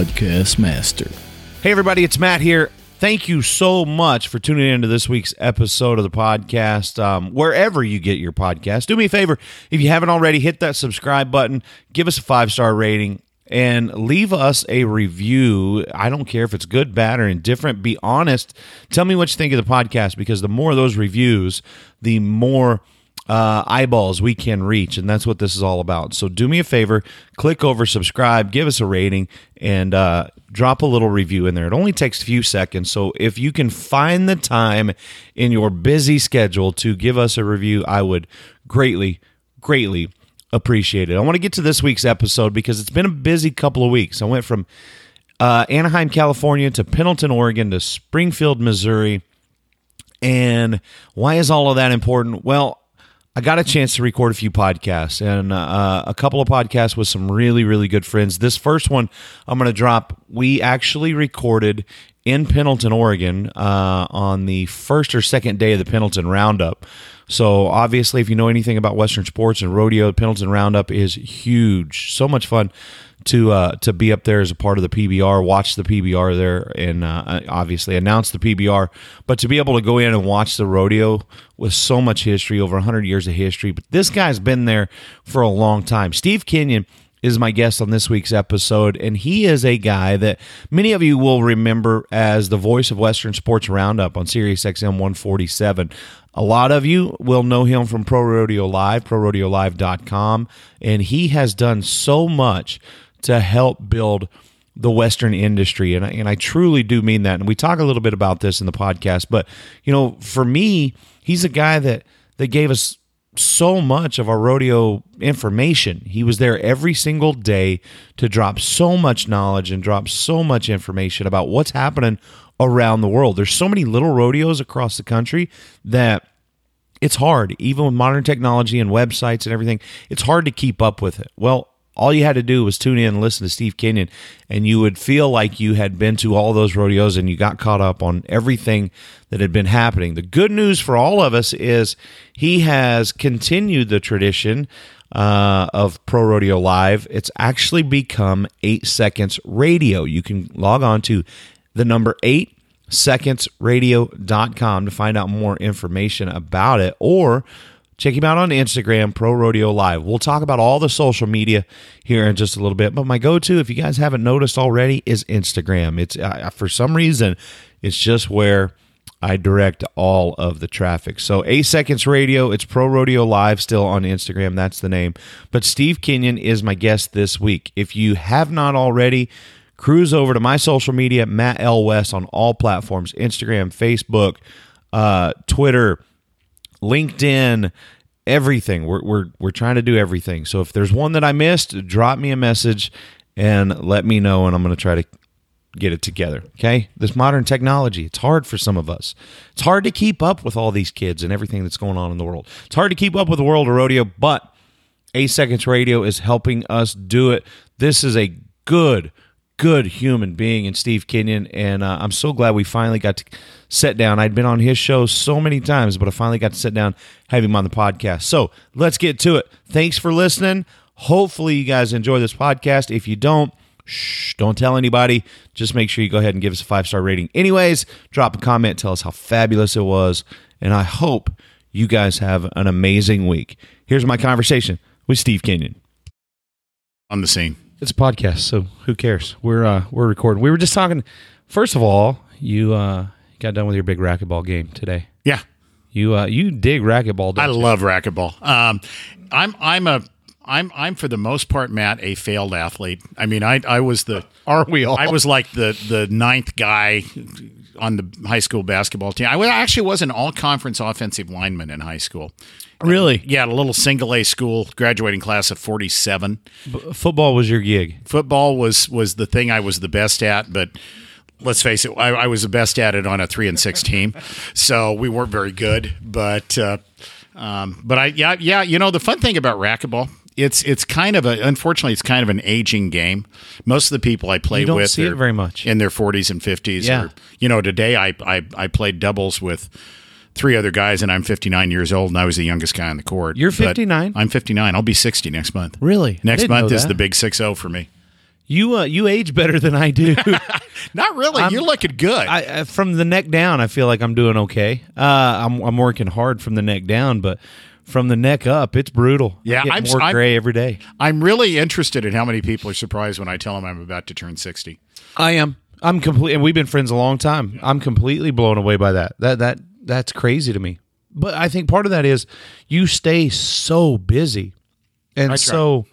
Podcast master. Hey, everybody, it's Matt here. Thank you so much for tuning into this week's episode of the podcast. Um, wherever you get your podcast, do me a favor if you haven't already, hit that subscribe button, give us a five star rating, and leave us a review. I don't care if it's good, bad, or indifferent. Be honest. Tell me what you think of the podcast because the more of those reviews, the more uh, eyeballs we can reach, and that's what this is all about. So do me a favor, click over, subscribe, give us a rating, and uh, drop a little review in there. It only takes a few seconds. So if you can find the time in your busy schedule to give us a review, I would greatly, greatly appreciate it. I want to get to this week's episode because it's been a busy couple of weeks. I went from uh, Anaheim, California to Pendleton, Oregon to Springfield, Missouri. And why is all of that important? Well, I got a chance to record a few podcasts and uh, a couple of podcasts with some really, really good friends. This first one I'm going to drop, we actually recorded in Pendleton, Oregon uh, on the first or second day of the Pendleton Roundup. So, obviously, if you know anything about Western sports and rodeo, the Pendleton Roundup is huge. So much fun to uh, to be up there as a part of the PBR, watch the PBR there, and uh, obviously announce the PBR. But to be able to go in and watch the rodeo with so much history, over 100 years of history. But this guy's been there for a long time. Steve Kenyon is my guest on this week's episode, and he is a guy that many of you will remember as the voice of Western Sports Roundup on Sirius XM 147. A lot of you will know him from Pro Rodeo Live, ProRodeoLive.com, and he has done so much to help build the Western industry. And I, and I truly do mean that. And we talk a little bit about this in the podcast. But, you know, for me, he's a guy that, that gave us so much of our rodeo information. He was there every single day to drop so much knowledge and drop so much information about what's happening around the world. There's so many little rodeos across the country that it's hard, even with modern technology and websites and everything, it's hard to keep up with it. Well, all you had to do was tune in and listen to Steve Kenyon, and you would feel like you had been to all those rodeos and you got caught up on everything that had been happening. The good news for all of us is he has continued the tradition uh, of Pro Rodeo Live. It's actually become eight seconds radio. You can log on to the number eight secondsradio.com to find out more information about it or Check him out on Instagram, Pro Rodeo Live. We'll talk about all the social media here in just a little bit. But my go-to, if you guys haven't noticed already, is Instagram. It's uh, for some reason, it's just where I direct all of the traffic. So 8 seconds radio. It's Pro Rodeo Live still on Instagram. That's the name. But Steve Kenyon is my guest this week. If you have not already, cruise over to my social media, Matt L West on all platforms: Instagram, Facebook, uh, Twitter. LinkedIn, everything. We're, we're, we're trying to do everything. So if there's one that I missed, drop me a message and let me know, and I'm going to try to get it together. Okay. This modern technology, it's hard for some of us. It's hard to keep up with all these kids and everything that's going on in the world. It's hard to keep up with the world of rodeo, but 8 Seconds Radio is helping us do it. This is a good, good human being in Steve Kenyon, and uh, I'm so glad we finally got to sit down. I'd been on his show so many times, but I finally got to sit down, have him on the podcast. So let's get to it. Thanks for listening. Hopefully, you guys enjoy this podcast. If you don't, shh, don't tell anybody. Just make sure you go ahead and give us a five star rating. Anyways, drop a comment, tell us how fabulous it was, and I hope you guys have an amazing week. Here's my conversation with Steve Kenyon on the scene. It's a podcast, so who cares? We're uh, we're recording. We were just talking. First of all, you uh, got done with your big racquetball game today. Yeah, you uh, you dig racquetball. I you? love racquetball. Um, I'm I'm a I'm I'm for the most part, Matt, a failed athlete. I mean, I I was the Are we all? I was like the the ninth guy on the high school basketball team. I actually was an all conference offensive lineman in high school. Really. Yeah, at a little single A school, graduating class of forty seven. B- football was your gig. Football was was the thing I was the best at, but let's face it, I, I was the best at it on a three and six team, so we weren't very good. But uh, um, but I yeah yeah you know the fun thing about racquetball. It's it's kind of a unfortunately it's kind of an aging game. Most of the people I play with see it very much. in their 40s and 50s. Yeah. Or, you know, today I, I I played doubles with three other guys, and I'm 59 years old, and I was the youngest guy on the court. You're 59? I'm 59. I'll be 60 next month. Really? Next month is the big 6-0 for me. You uh, you age better than I do. Not really. You're looking good. I, I, from the neck down, I feel like I'm doing okay. Uh, I'm I'm working hard from the neck down, but from the neck up, it's brutal. Yeah, I get I'm- more I'm- gray every day. I'm really interested in how many people are surprised when I tell them I'm about to turn 60. I am. I'm complete, and we've been friends a long time. I'm completely blown away by that. That that that's crazy to me. But I think part of that is you stay so busy, and so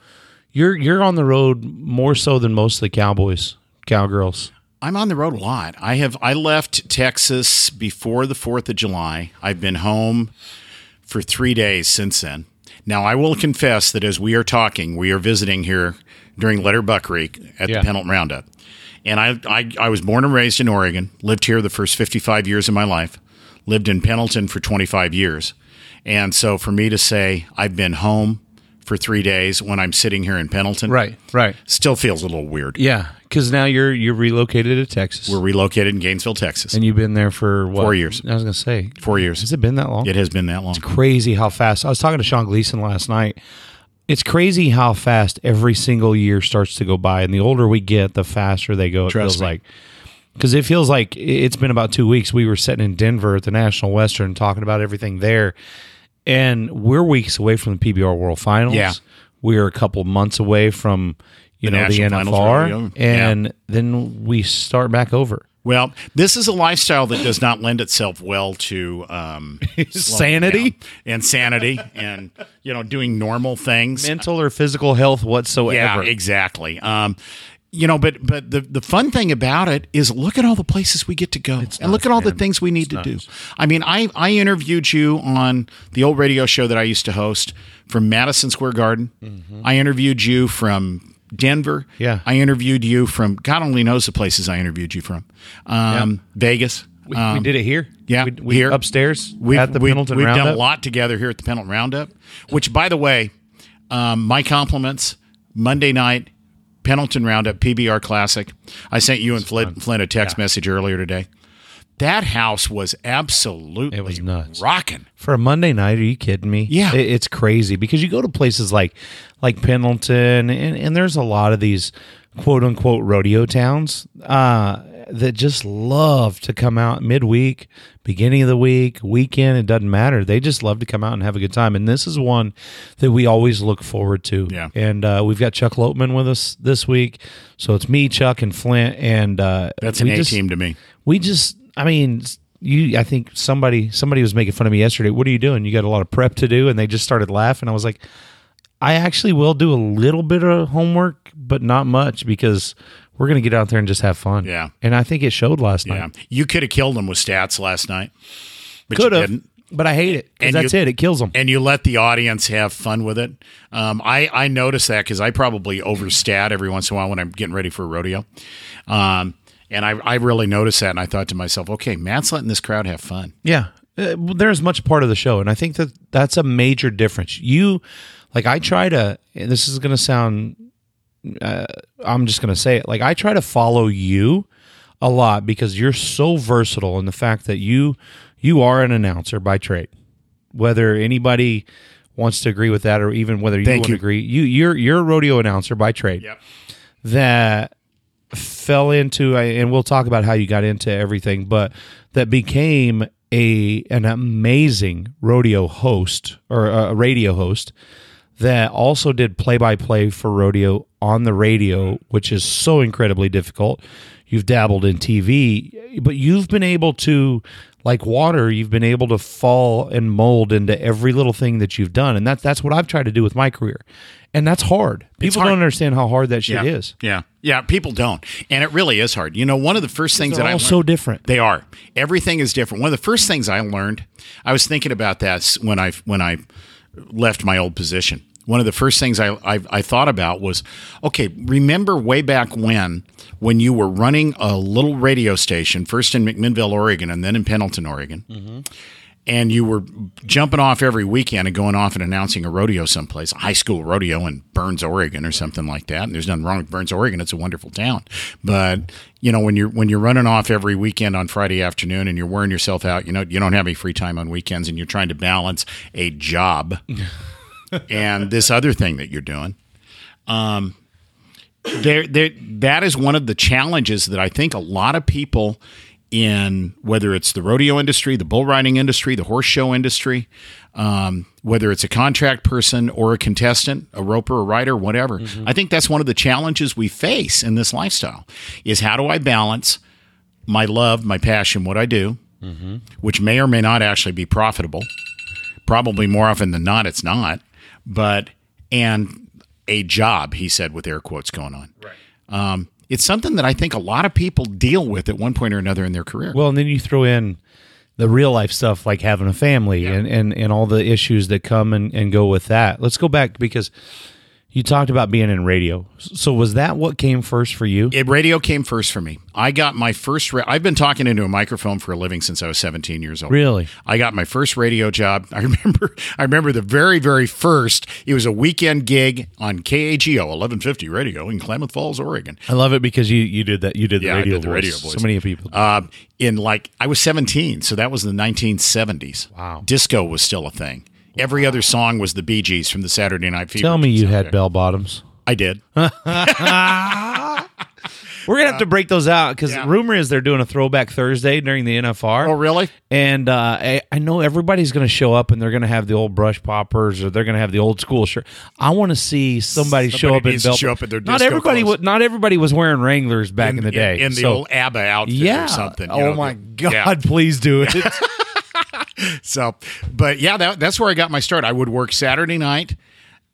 you're you're on the road more so than most of the cowboys, cowgirls. I'm on the road a lot. I have I left Texas before the 4th of July. I've been home for 3 days since then. Now, I will confess that as we are talking, we are visiting here during Letter Buckreek at Yeah. the Pendleton Roundup. And I, I I was born and raised in Oregon, lived here the first 55 years of my life, lived in Pendleton for 25 years. And so for me to say I've been home for 3 days when I'm sitting here in Pendleton right. Right, still feels a little weird. Yeah, because now you're you're relocated to Texas, We're relocated in Gainesville, Texas. and you've been there for what? Four years. I was gonna say Four years. Has it been that long? It has been that long. crazy how fast. I was talking to Sean Gleason last night. It's crazy how fast every single year starts to go by, and the older we get, the faster they go. It Trust feels me. like because it feels like it's been about two weeks. We were sitting in Denver at the National Western talking about everything there, and we're weeks away from the PBR World Finals. Yeah. we're a couple months away from you The know the NFR, and then we start back over. Well, this is a lifestyle that does not lend itself well to um, Sanity? and sanity, and you know, doing normal things. Mental or physical health whatsoever. Yeah, exactly. Um, you know, but but the the fun thing about it is look at all the places we get to go, and look at all the things we need to do. I mean, I I interviewed you on the old radio show that I used to host from Madison Square Garden. I interviewed you from Denver. Yeah. I interviewed you from God only knows the places I interviewed you from. Um, Vegas. We, Um, we did it here. yeah, we, we here. upstairs We've, at the we've, Pendleton we've Roundup. done a lot together here at the Pendleton Roundup, which, by the way, um, my compliments. Monday night, Pendleton Roundup, PBR Classic. I sent you and Flint, Flint a text message earlier today. That house was absolutely It was nuts. rocking. for a Monday night. Are you kidding me? Yeah. It- it's crazy because you go to places like like Pendleton, and, and there's a lot of these quote unquote rodeo towns uh, that just love to come out midweek, beginning of the week, weekend. It doesn't matter. They just love to come out and have a good time. And this is one that we always look forward to. Yeah. And uh, we've got Chuck Lopeman with us this week, so it's me, Chuck, and Flint, and uh, That's an A team to me. we just i mean you i think somebody somebody was making fun of me yesterday what are you doing? You got a lot of prep to do and they just started laughing. I was like i actually will do a little bit of homework but not much because we're going to get out there and just have fun. Yeah. and i think it showed last night. Yeah, night. You could have killed them with stats last night, but could you have but i hate it And that's you- it it kills them and you let the audience have fun with it. Um, I I notice that because I probably overstat every once in a while when I'm getting ready for a rodeo, um, and I I really noticed that, and I thought to myself, okay, Matt's letting this crowd have fun. Yeah, uh, well, there's much part of the show, and I think that that's a major difference. You, like, I try to. And this is going to sound. Uh, I'm just going to say it. Like, I try to follow you a lot because you're so versatile in the fact that you you are an announcer by trade. Whether anybody wants to agree with that, or even whether you Thank would you. agree, you you're you're a rodeo announcer by trade Yep. that fell into and we'll talk about how you got into everything but that became a an amazing rodeo host or a radio host that also did play by play for rodeo on the radio which is so incredibly difficult. You've dabbled in TV but you've been able to like water you've been able to fall and mold into every little thing that you've done and that's that's what I've tried to do with my career and that's hard people hard. don't understand how hard that shit Yeah. is Yeah. Yeah. People don't, and it really is hard. You know, one of the first things that I all learned- so different. They are. Everything is different. One of the first things I learned, I was thinking about that when I when I left my old position. One of the first things I, I I thought about was, okay, remember way back when when you were running a little radio station, first in McMinnville, Oregon, and then in Pendleton, Oregon. Mm-hmm. And you were jumping off every weekend and going off and announcing a rodeo someplace, a high school rodeo in Burns, Oregon, or something like that. And there's nothing wrong with Burns, Oregon; it's a wonderful town. But you know, when you're when you're running off every weekend on Friday afternoon and you're wearing yourself out, you know, you don't have any free time on weekends, and you're trying to balance a job and this other thing that you're doing. Um, there, there, that is one of the challenges that I think a lot of people in whether it's the rodeo industry, the bull riding industry, the horse show industry, um, whether it's a contract person or a contestant, a roper, a rider, whatever. I think that's one of the challenges we face in this lifestyle is how do I balance my love, my passion, what I do, which may or may not actually be profitable. Probably more often than not, it's not. But and a job, he said, with air quotes going on. Right. Um, it's something that I think a lot of people deal with at one point or another in their career. Well, and then you throw in the real life stuff like having a family and, and, and all the issues that come and, and go with that. Let's go back because you talked about being in radio. So was that what came first for you? It, radio came first for me. I got my first. Ra- I've been talking into a microphone for a living since I was 17 years old. Really? I got my first radio job. I remember. I remember the very, very first. It was a weekend gig on KAGO 1150 radio in Klamath Falls, Oregon. I love it because you, you did that. You did the Yeah, I radio did the voice. radio voice. So many people. Um, in like I was 17, so that was in the 1970s. Wow. Disco was still a thing. Every other song was the Bee Gees from the Saturday Night Fever. Tell me you had bell bottoms. I did. We're gonna have to break those out because yeah. rumor is they're doing a throwback Thursday during the NFR. Oh, really? And uh, I, I know everybody's going to show up and they're going to have the old brush poppers or they're going to have the old school shirt. I want to see somebody, show up in bell. show up in their not everybody. Was, not everybody was wearing Wranglers back in, the day. in, the So- old ABBA outfit yeah. or something. Oh know, my the- God! yeah. Please do it. So, but yeah, that, that's where I got my start. I would work Saturday night,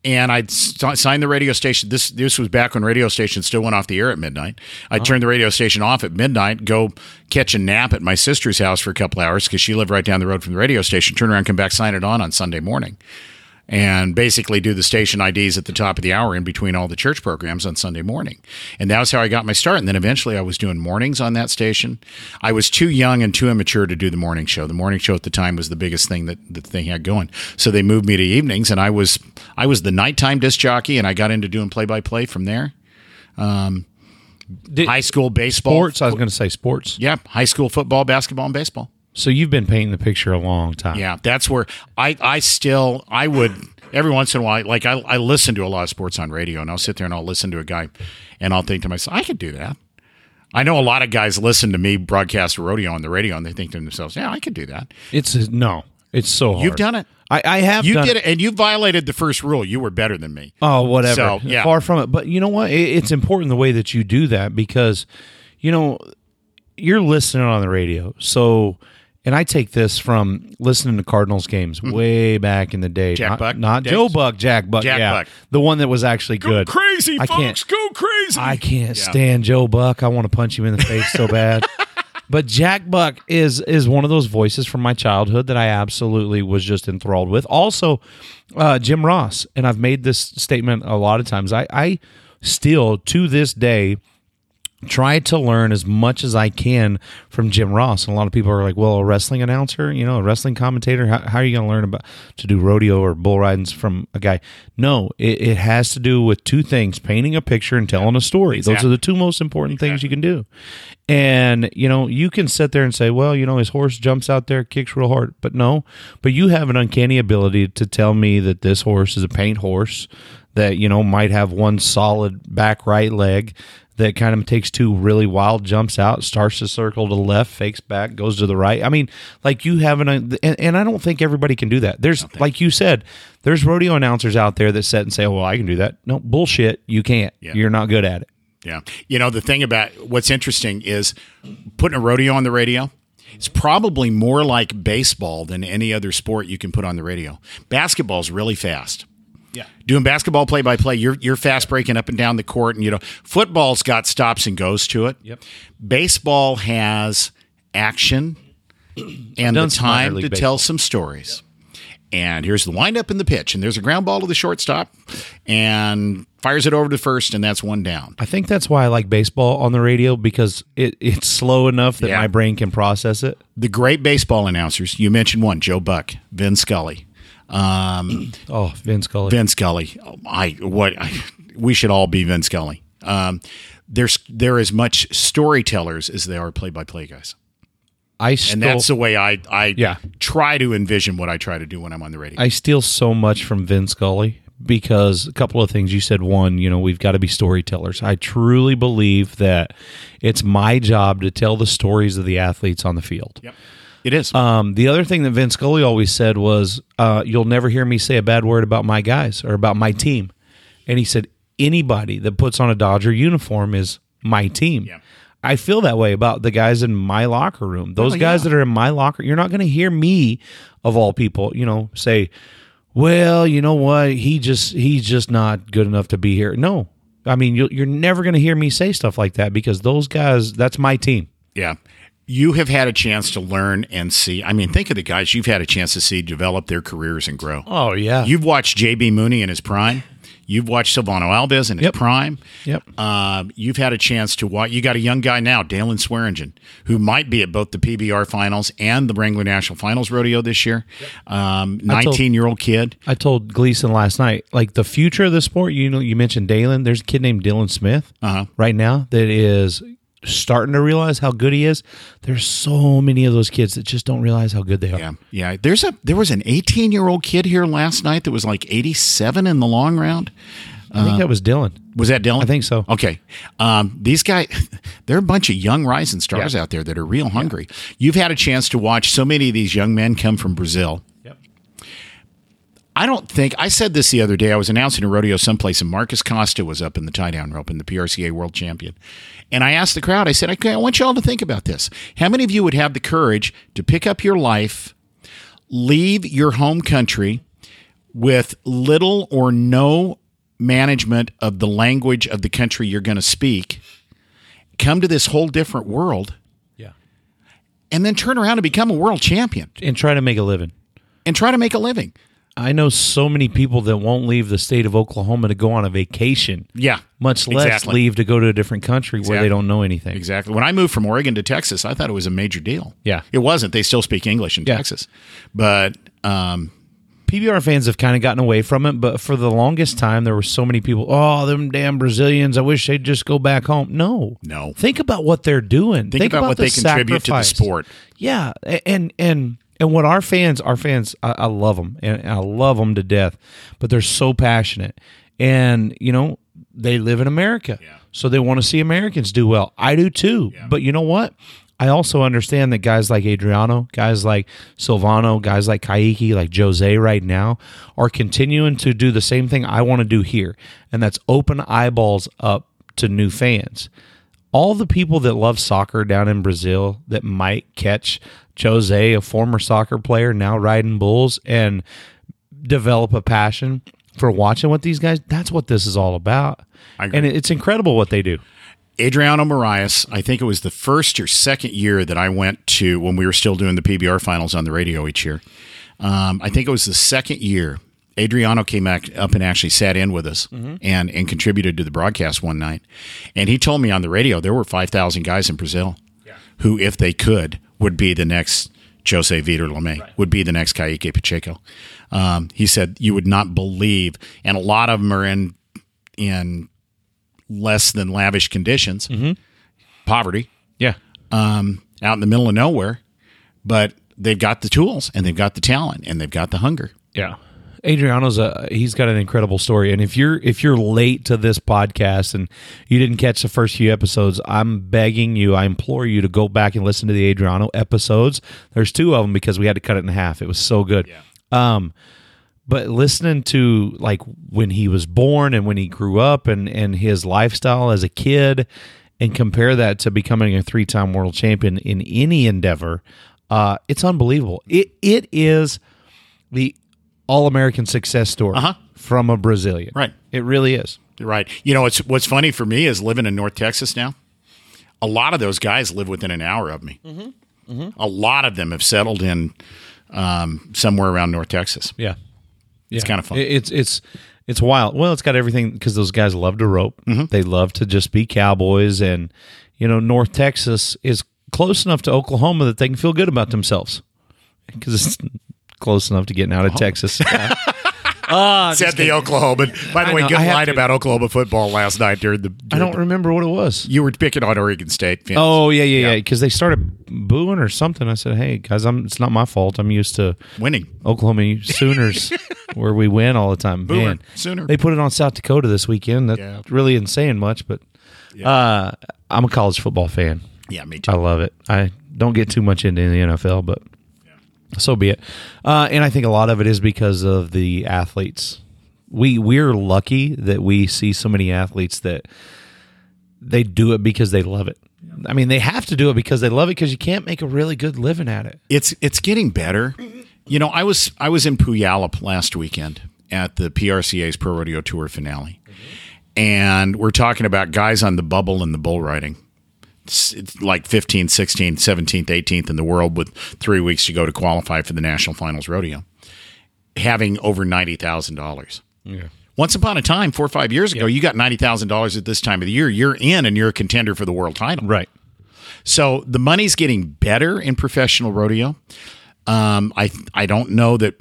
and I'd st- sign the radio station. This this was back when radio stations still went off the air at midnight. I'd oh. turn the radio station off at midnight, go catch a nap at my sister's house for a couple hours because she lived right down the road from the radio station. Turn around, come back, sign it on on Sunday morning. And basically do the station IDs at the top of the hour in between all the church programs on Sunday morning. And that was how I got my start. And then eventually I was doing mornings on that station. I was too young and too immature to do the morning show. The morning show at the time was the biggest thing that, that they had going. So they moved me to evenings and I was I was the nighttime disc jockey and I got into doing play by play from there. Um, Did- High school baseball. sports. I was going to say sports. Yeah, high school football, basketball, and baseball. So you've been painting the picture a long time. Yeah, that's where I I still I would every once in a while like I I listen to a lot of sports on radio and I'll sit there and I'll listen to a guy and I'll think to myself I could do that. I know a lot of guys listen to me broadcast rodeo on the radio and they think to themselves, yeah, I could do that. It's no. It's so hard. You've done it. I, I have. You done did it, and you violated the first rule. You were better than me. Oh, whatever. So, yeah. Far from it. But you know what? It, it's important the way that you do that because, you know, you're listening on the radio. So, and I take this from listening to Cardinals games way back in the day. Jack not, Buck Not? Joe Buck, Jack Buck. Jack yeah. Buck. The one that was actually good. crazy, I can't- Go crazy. I can't stand Joe Buck. I want to punch him in the face so bad. But Jack Buck is is one of those voices from my childhood that I absolutely was just enthralled with. Also, uh, Jim Ross, and I've made this statement a lot of times. I, I still to this day try to learn as much as I can from Jim Ross. And a lot of people are like, well, a wrestling announcer, you know, a wrestling commentator, how, how are you going to learn about to do rodeo or bull ridings from a guy? No, it, it has to do with two things painting a picture and telling a story. Those are the two most important things you can do. And, you know, you can sit there and say, well, you know, his horse jumps out there, kicks real hard. But no, but you have an uncanny ability to tell me that this horse is a paint horse that, you know, might have one solid back right leg that kind of takes two really wild jumps out, starts to circle to the left, fakes back, goes to the right. I mean, like you have an, and, and I don't think everybody can do that. There's, like you said, there's rodeo announcers out there that sit and say, oh, well, I can do that. No, bullshit. You can't. Yeah. You're not good at it. Yeah. You know, the thing about what's interesting is putting a rodeo on the radio. It's probably more like baseball than any other sport you can put on the radio. Basketball's really fast. Yeah. Doing basketball play by play, you're you're fast breaking up and down the court, and you know football's got stops and goes to it. Yep. Baseball has action and the done some minor time to baseball. tell some stories. And here's the windup and the pitch, and there's a ground ball to the shortstop, and fires it over to first, and that's one down. I think that's why I like baseball on the radio because it, it's slow enough that Yeah. my brain can process it. the great baseball announcers. You mentioned one, Joe Buck, Vin Scully. Um, Oh, Vince Scully. Vin Scully. I what I, we should all be Vin Scully. Um, there's they're as much storytellers as they are play-by-play guys, I stole, and that's the way I I Yeah. try to envision what I try to do when I'm on the radio. I steal so much from Vince Scully because a couple of things you said. One, you know, we've got to be storytellers. I truly believe that it's my job to tell the stories of the athletes on the field. Yep. It is. Um, the other thing that Vince Scully always said was, uh, "You'll never hear me say a bad word about my guys or about my team." And he said, "Anybody that puts on a Dodger uniform is my team." Yeah. I feel that way about the guys in my locker room. Those Oh, guys yeah. that are in my locker, you're not going to hear me, of all people, you know, say, "Well, you know what? He just he's just not good enough to be here." No, I mean, you're, you're never going to hear me say stuff like that because those guys, that's my team. Yeah. You have had a chance to learn and see. I mean, think of the guys you've had a chance to see develop their careers and grow. Oh yeah, You've watched JB Mooney in his prime. You've watched Silvano Alves in his Yep. prime. Yep. Um, you've had a chance to watch. You got a young guy now, Daylon Swearingen, who might be at both the PBR finals and the Wrangler National Finals rodeo this year. Um, 19 year old kid. I told Gleason last night, like the future of the sport. You know, you mentioned Daylon. There's a kid named Dylan Smith Uh-huh. right now that is starting to realize how good he is. There's so many of those kids that just don't realize how good they are. Yeah, yeah. There's a there was an 18 year old kid here last night that was like 87 in the long round. I think that was Dylan. Was that Dylan? I think so. Okay. Um, these guys, they're a bunch of young rising stars Yeah. out there that are real hungry. You've had a chance to watch so many of these young men come from Brazil. I don't think I said this the other day. I was announcing a rodeo someplace, and Marcos Costa was up in the tie down rope and the PRCA world champion. And I asked the crowd, I said, okay, I want you all to think about this. How many of you would have the courage to pick up your life, leave your home country with little or no management of the language of the country you're going to speak, come to this whole different world, Yeah. and then turn around and become a world champion And try to make a living. and try to make a living? I know so many people that won't leave the state of Oklahoma to go on a vacation, Yeah. much less Exactly. leave to go to a different country where they don't know anything. Exactly. When I moved from Oregon to Texas, I thought it was a major deal. Yeah. It wasn't. They still speak English in Yeah. Texas. But um, PBR fans have kind of gotten away from it, but for the longest time, there were so many people. Oh, them damn Brazilians! I wish they'd just go back home. No, No. Think about what they're doing. think, about, what the they contribute to the sacrifice. sport. Yeah, and and and what our fans, our fans, I, I love them and I love them to death, but they're so passionate, and you know they live in America, Yeah. so they want to see Americans do well. I do too, but you know what? I also understand that guys like Adriano, guys like Silvano, guys like Kaique, like Jose right now are continuing to do the same thing I want to do here, and that's open eyeballs up to new fans all the people that love soccer down in Brazil that might catch Jose, a former soccer player, now riding bulls, and develop a passion for watching what these guys. That's what this is all about, I agree. and it's incredible what they do. Adriano Moraes, I think it was the first or second year that I went to when we were still doing the PBR finals on the radio each year. Um, I think it was the second year. Adriano came back up and actually sat in with us and, and contributed to the broadcast one night. And he told me on the radio there were 5,000 guys in Brazil who, if they could, would be the next Jose Vitor Leme, would be the next Kaique Pacheco. Um, he said, You would not believe, and a lot of them are in in less than lavish conditions, poverty, Yeah, um, out in the middle of nowhere, but they've got the tools and they've got the talent and they've got the hunger. yeah. Adriano's a he's got an incredible story, and if you're if you're late to this podcast and you didn't catch the first few episodes, I'm begging you, I implore you to go back and listen to the Adriano episodes. There's two of them because we had to cut it in half. It was so good. Um, but listening to like when he was born and when he grew up and and his lifestyle as a kid and compare that to becoming a three-time world champion in any endeavor uh it's unbelievable it it is the all-american success story Uh-huh. from a brazilian Right. it really is Right. You know, it's what's funny for me is living in North Texas now. A lot of those guys live within an hour of me. A lot of them have settled in um, somewhere around North Texas. yeah It's kind of fun. It's it's it's wild. Well, it's got everything because those guys love to rope. Mm-hmm. They love to just be cowboys, and you know, North Texas is close enough to Oklahoma that they can feel good about themselves because it's close enough to getting Oh. out of Texas. Ah, Said the Oklahoma. By the I way, know, good I have line to- about Oklahoma football last night during the. I don't remember what it was. You were picking on Oregon State. Fans. Oh yeah, yeah, yeah. Because they started booing or something. I said, "Hey guys, I'm. It's not my fault. I'm used to winning. Oklahoma Sooners, where we win all the time. Boomer, Man, Sooner. They put it on South Dakota this weekend. That's Yeah. really ain't saying much, but uh, I'm a college football fan. Yeah, me too. I love it. I don't get too much into the NFL, but so be it. Uh, and I think a lot of it is because of the athletes. We we're lucky that we see so many athletes that they do it because they love it. I mean, they have to do it because they love it because you can't make a really good living at it. it's it's getting better. You know, I was I was in Puyallup last weekend at the PRCA's Pro Rodeo Tour finale, and we're talking about guys on the bubble in the bull riding. Like 15th, 16th, 17th, 18th in the world with three weeks to go to qualify for the national finals rodeo, having over ninety thousand dollars. Yeah. Once upon a time, four or five years ago, you got ninety thousand dollars at this time of the year. You're in, and you're a contender for the world title. Right. So the money's getting better in professional rodeo. Um, I I don't know that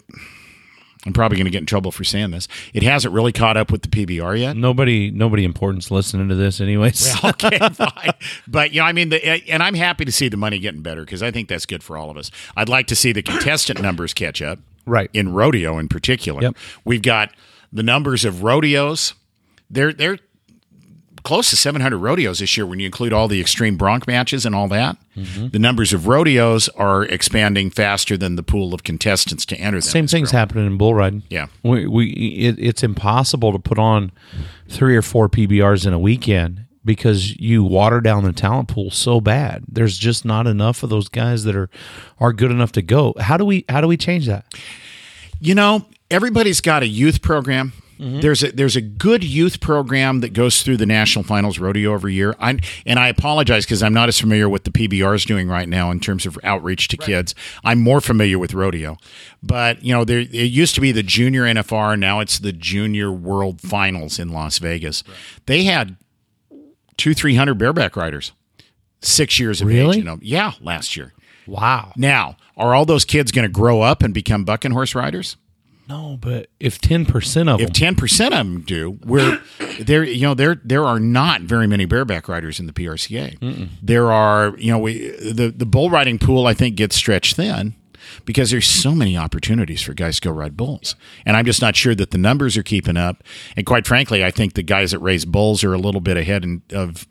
I'm probably going to get in trouble for saying this. It hasn't really caught up with the PBR yet. Nobody nobody important's listening to this anyways. okay, fine. But you know, I mean, the, and I'm happy to see the money getting better because I think that's good for all of us. I'd like to see the contestant numbers catch up, Right. In rodeo, in particular, Yep. we've got the numbers of rodeos. They're they're close to 700 rodeos this year when you include all the extreme bronc matches and all that. Mm-hmm. The numbers of rodeos are expanding faster than the pool of contestants to enter them. Same thing's growing. happening in bull riding. Yeah. we, we it, it's impossible to put on three or four PBRs in a weekend because you water down the talent pool so bad. There's just not enough of those guys that are are good enough to go. How do we how do we change that? You know, everybody's got a youth program. Mm-hmm. There's a there's a good youth program that goes through the national finals rodeo every year. I and I apologize because I'm not as familiar with the PBR is doing right now in terms of outreach to kids. I'm more familiar with rodeo, but you know, there it used to be the junior NFR. Now it's the junior World Finals in Las Vegas. They had two three hundred bareback riders, six years of Really? age. You know, yeah, last year. Wow. Now, are all those kids going to grow up and become bucking horse riders? No, but if ten percent of if ten percent of them do, we're there. You know, there there are not very many bareback riders in the PRCA. There are, you know, we the the bull riding pool I think gets stretched thin because there's so many opportunities for guys to go ride bulls, and I'm just not sure that the numbers are keeping up. And quite frankly, I think the guys that raise bulls are a little bit ahead in, of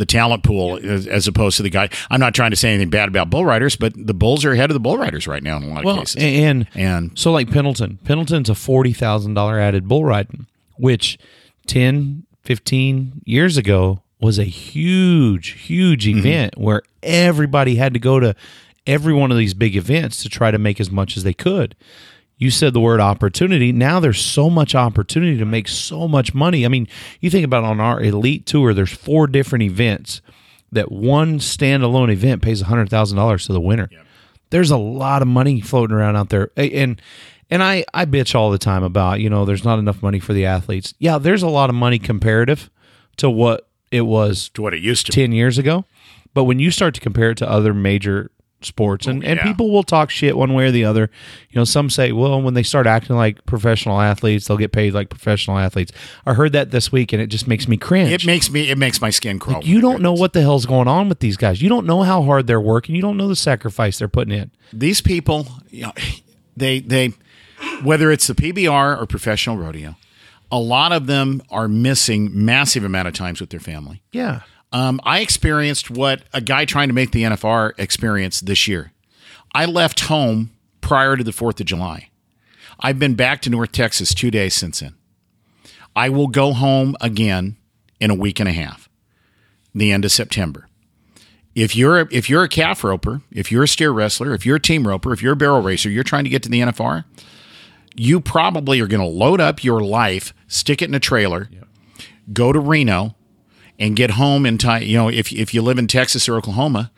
the talent pool as, as opposed to the guy. I'm not trying to say anything bad about bull riders, but the bulls are ahead of the bull riders right now in a lot of well, cases. and and So like Pendleton, Pendleton's a forty thousand dollar added bull riding, which 10, 15 years ago was a huge, huge mm-hmm. event where everybody had to go to every one of these big events to try to make as much as they could. You said the word opportunity. Now there's so much opportunity to make so much money. I mean, you think about on our elite tour, there's four different events that one standalone event pays $100,000 to the winner there's a lot of money floating around out there and and I I bitch all the time about you know there's not enough money for the athletes yeah there's a lot of money comparative to what it was to what it used to be. 10 years ago but when you start to compare it to other major sports and, oh, and yeah. people will talk shit one way or the other. You know some say well when they start acting like professional athletes they'll get paid like professional athletes. I heard that this week and it just makes me cringe. It makes me it makes my skin crawl. you don't know what the hell's going on with these guys. You don't know how hard they're working. You don't know the sacrifice they're putting in. These people, you know, they they whether it's the PBR or professional rodeo, a lot of them are missing massive amount of times with their family. yeah Um, I experienced what a guy trying to make the NFR experienced this year. I left home prior to the Fourth of July. I've been back to North Texas two days since then. I will go home again in a week and a half, the end of September. If you're a, if you're a calf roper, if you're a steer wrestler, if you're a team roper, if you're a barrel racer, you're trying to get to the NFR, you probably are going to load up your life, stick it in a trailer, go to Reno, and get home in time. You know, if if you live in Texas or Oklahoma,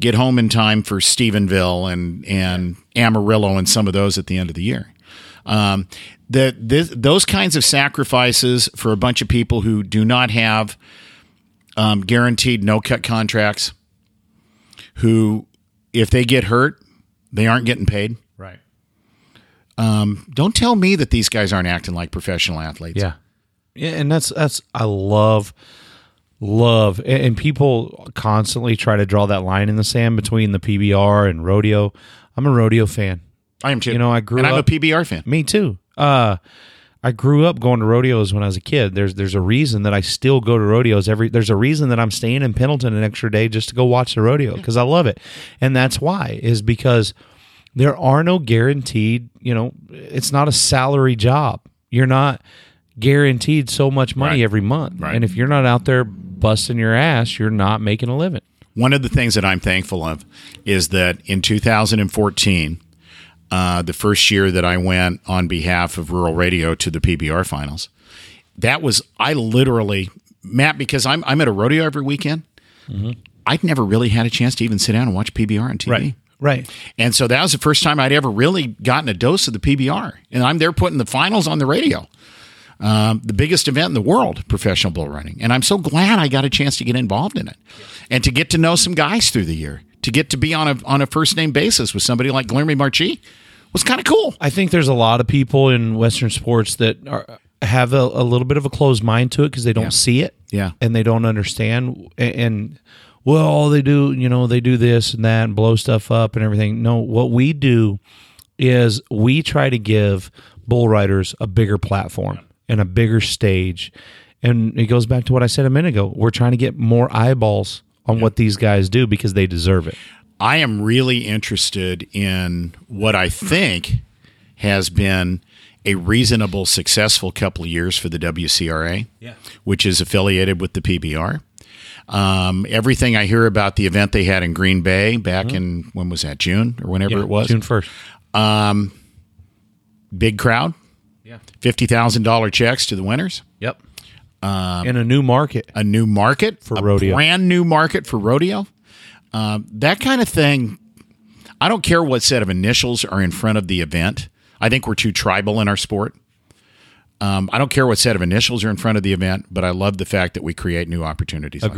get home in time for Stephenville and and Amarillo and some of those at the end of the year. Um, the this, those kinds of sacrifices for a bunch of people who do not have um, guaranteed no cut contracts, who if they get hurt, they aren't getting paid. right Um, don't tell me that these guys aren't acting like professional athletes. Yeah. Yeah, and that's that's I love love and, people constantly try to draw that line in the sand between the PBR and rodeo. I'm a rodeo fan. I am too. You know, I grew and I'm a PBR fan. Me too. Uh I grew up going to rodeos when I was a kid. There's there's a reason that I still go to rodeos every there's a reason that I'm staying in Pendleton an extra day just to go watch the rodeo because I love it. And that's why is because there are no guaranteed, you know, it's not a salary job. You're not guaranteed so much money Right. every month. Right. And if you're not out there busting your ass, you're not making a living. One of the things that I'm thankful of is that in 2014, uh, the first year that I went on behalf of Rural Radio to the PBR finals, that was I literally Matt because I'm I'm at a rodeo every weekend. I'd never really had a chance to even sit down and watch PBR on TV. Right. Right. And so that was the first time I'd ever really gotten a dose of the PBR. And I'm there putting the finals on the radio. Um, the biggest event in the world, professional bull running. And I'm so glad I got a chance to get involved in it and to get to know some guys through the year, to get to be on a, on a first name basis with somebody like Guilherme Marchi was kind of cool. I think there's a lot of people in Western sports that are, have a, a little bit of a closed mind to it because they don't see it. Yeah. And they don't understand. And, and, well, all they do, you know, they do this and that and blow stuff up and everything. No, what we do is we try to give bull riders a bigger platform and a bigger stage. And it goes back to what I said a minute ago. We're trying to get more eyeballs on what these guys do because they deserve it. I am really interested in what I think has been a reasonable, successful couple of years for the WCRA, yeah. which is affiliated with the PBR. Um, everything I hear about the event they had in Green Bay back in when was that June or whenever it was, June 1st. big crowd, Yeah. fifty thousand dollar checks to the winners, Yep. in a new market. a new market For a rodeo. brand new market for rodeo. Um, that kind of thing. I don't care what set of initials are in front of the event. I think we're too tribal in our sport. Um, I don't care what set of initials are in front of the event, but I love the fact that we create new opportunities. like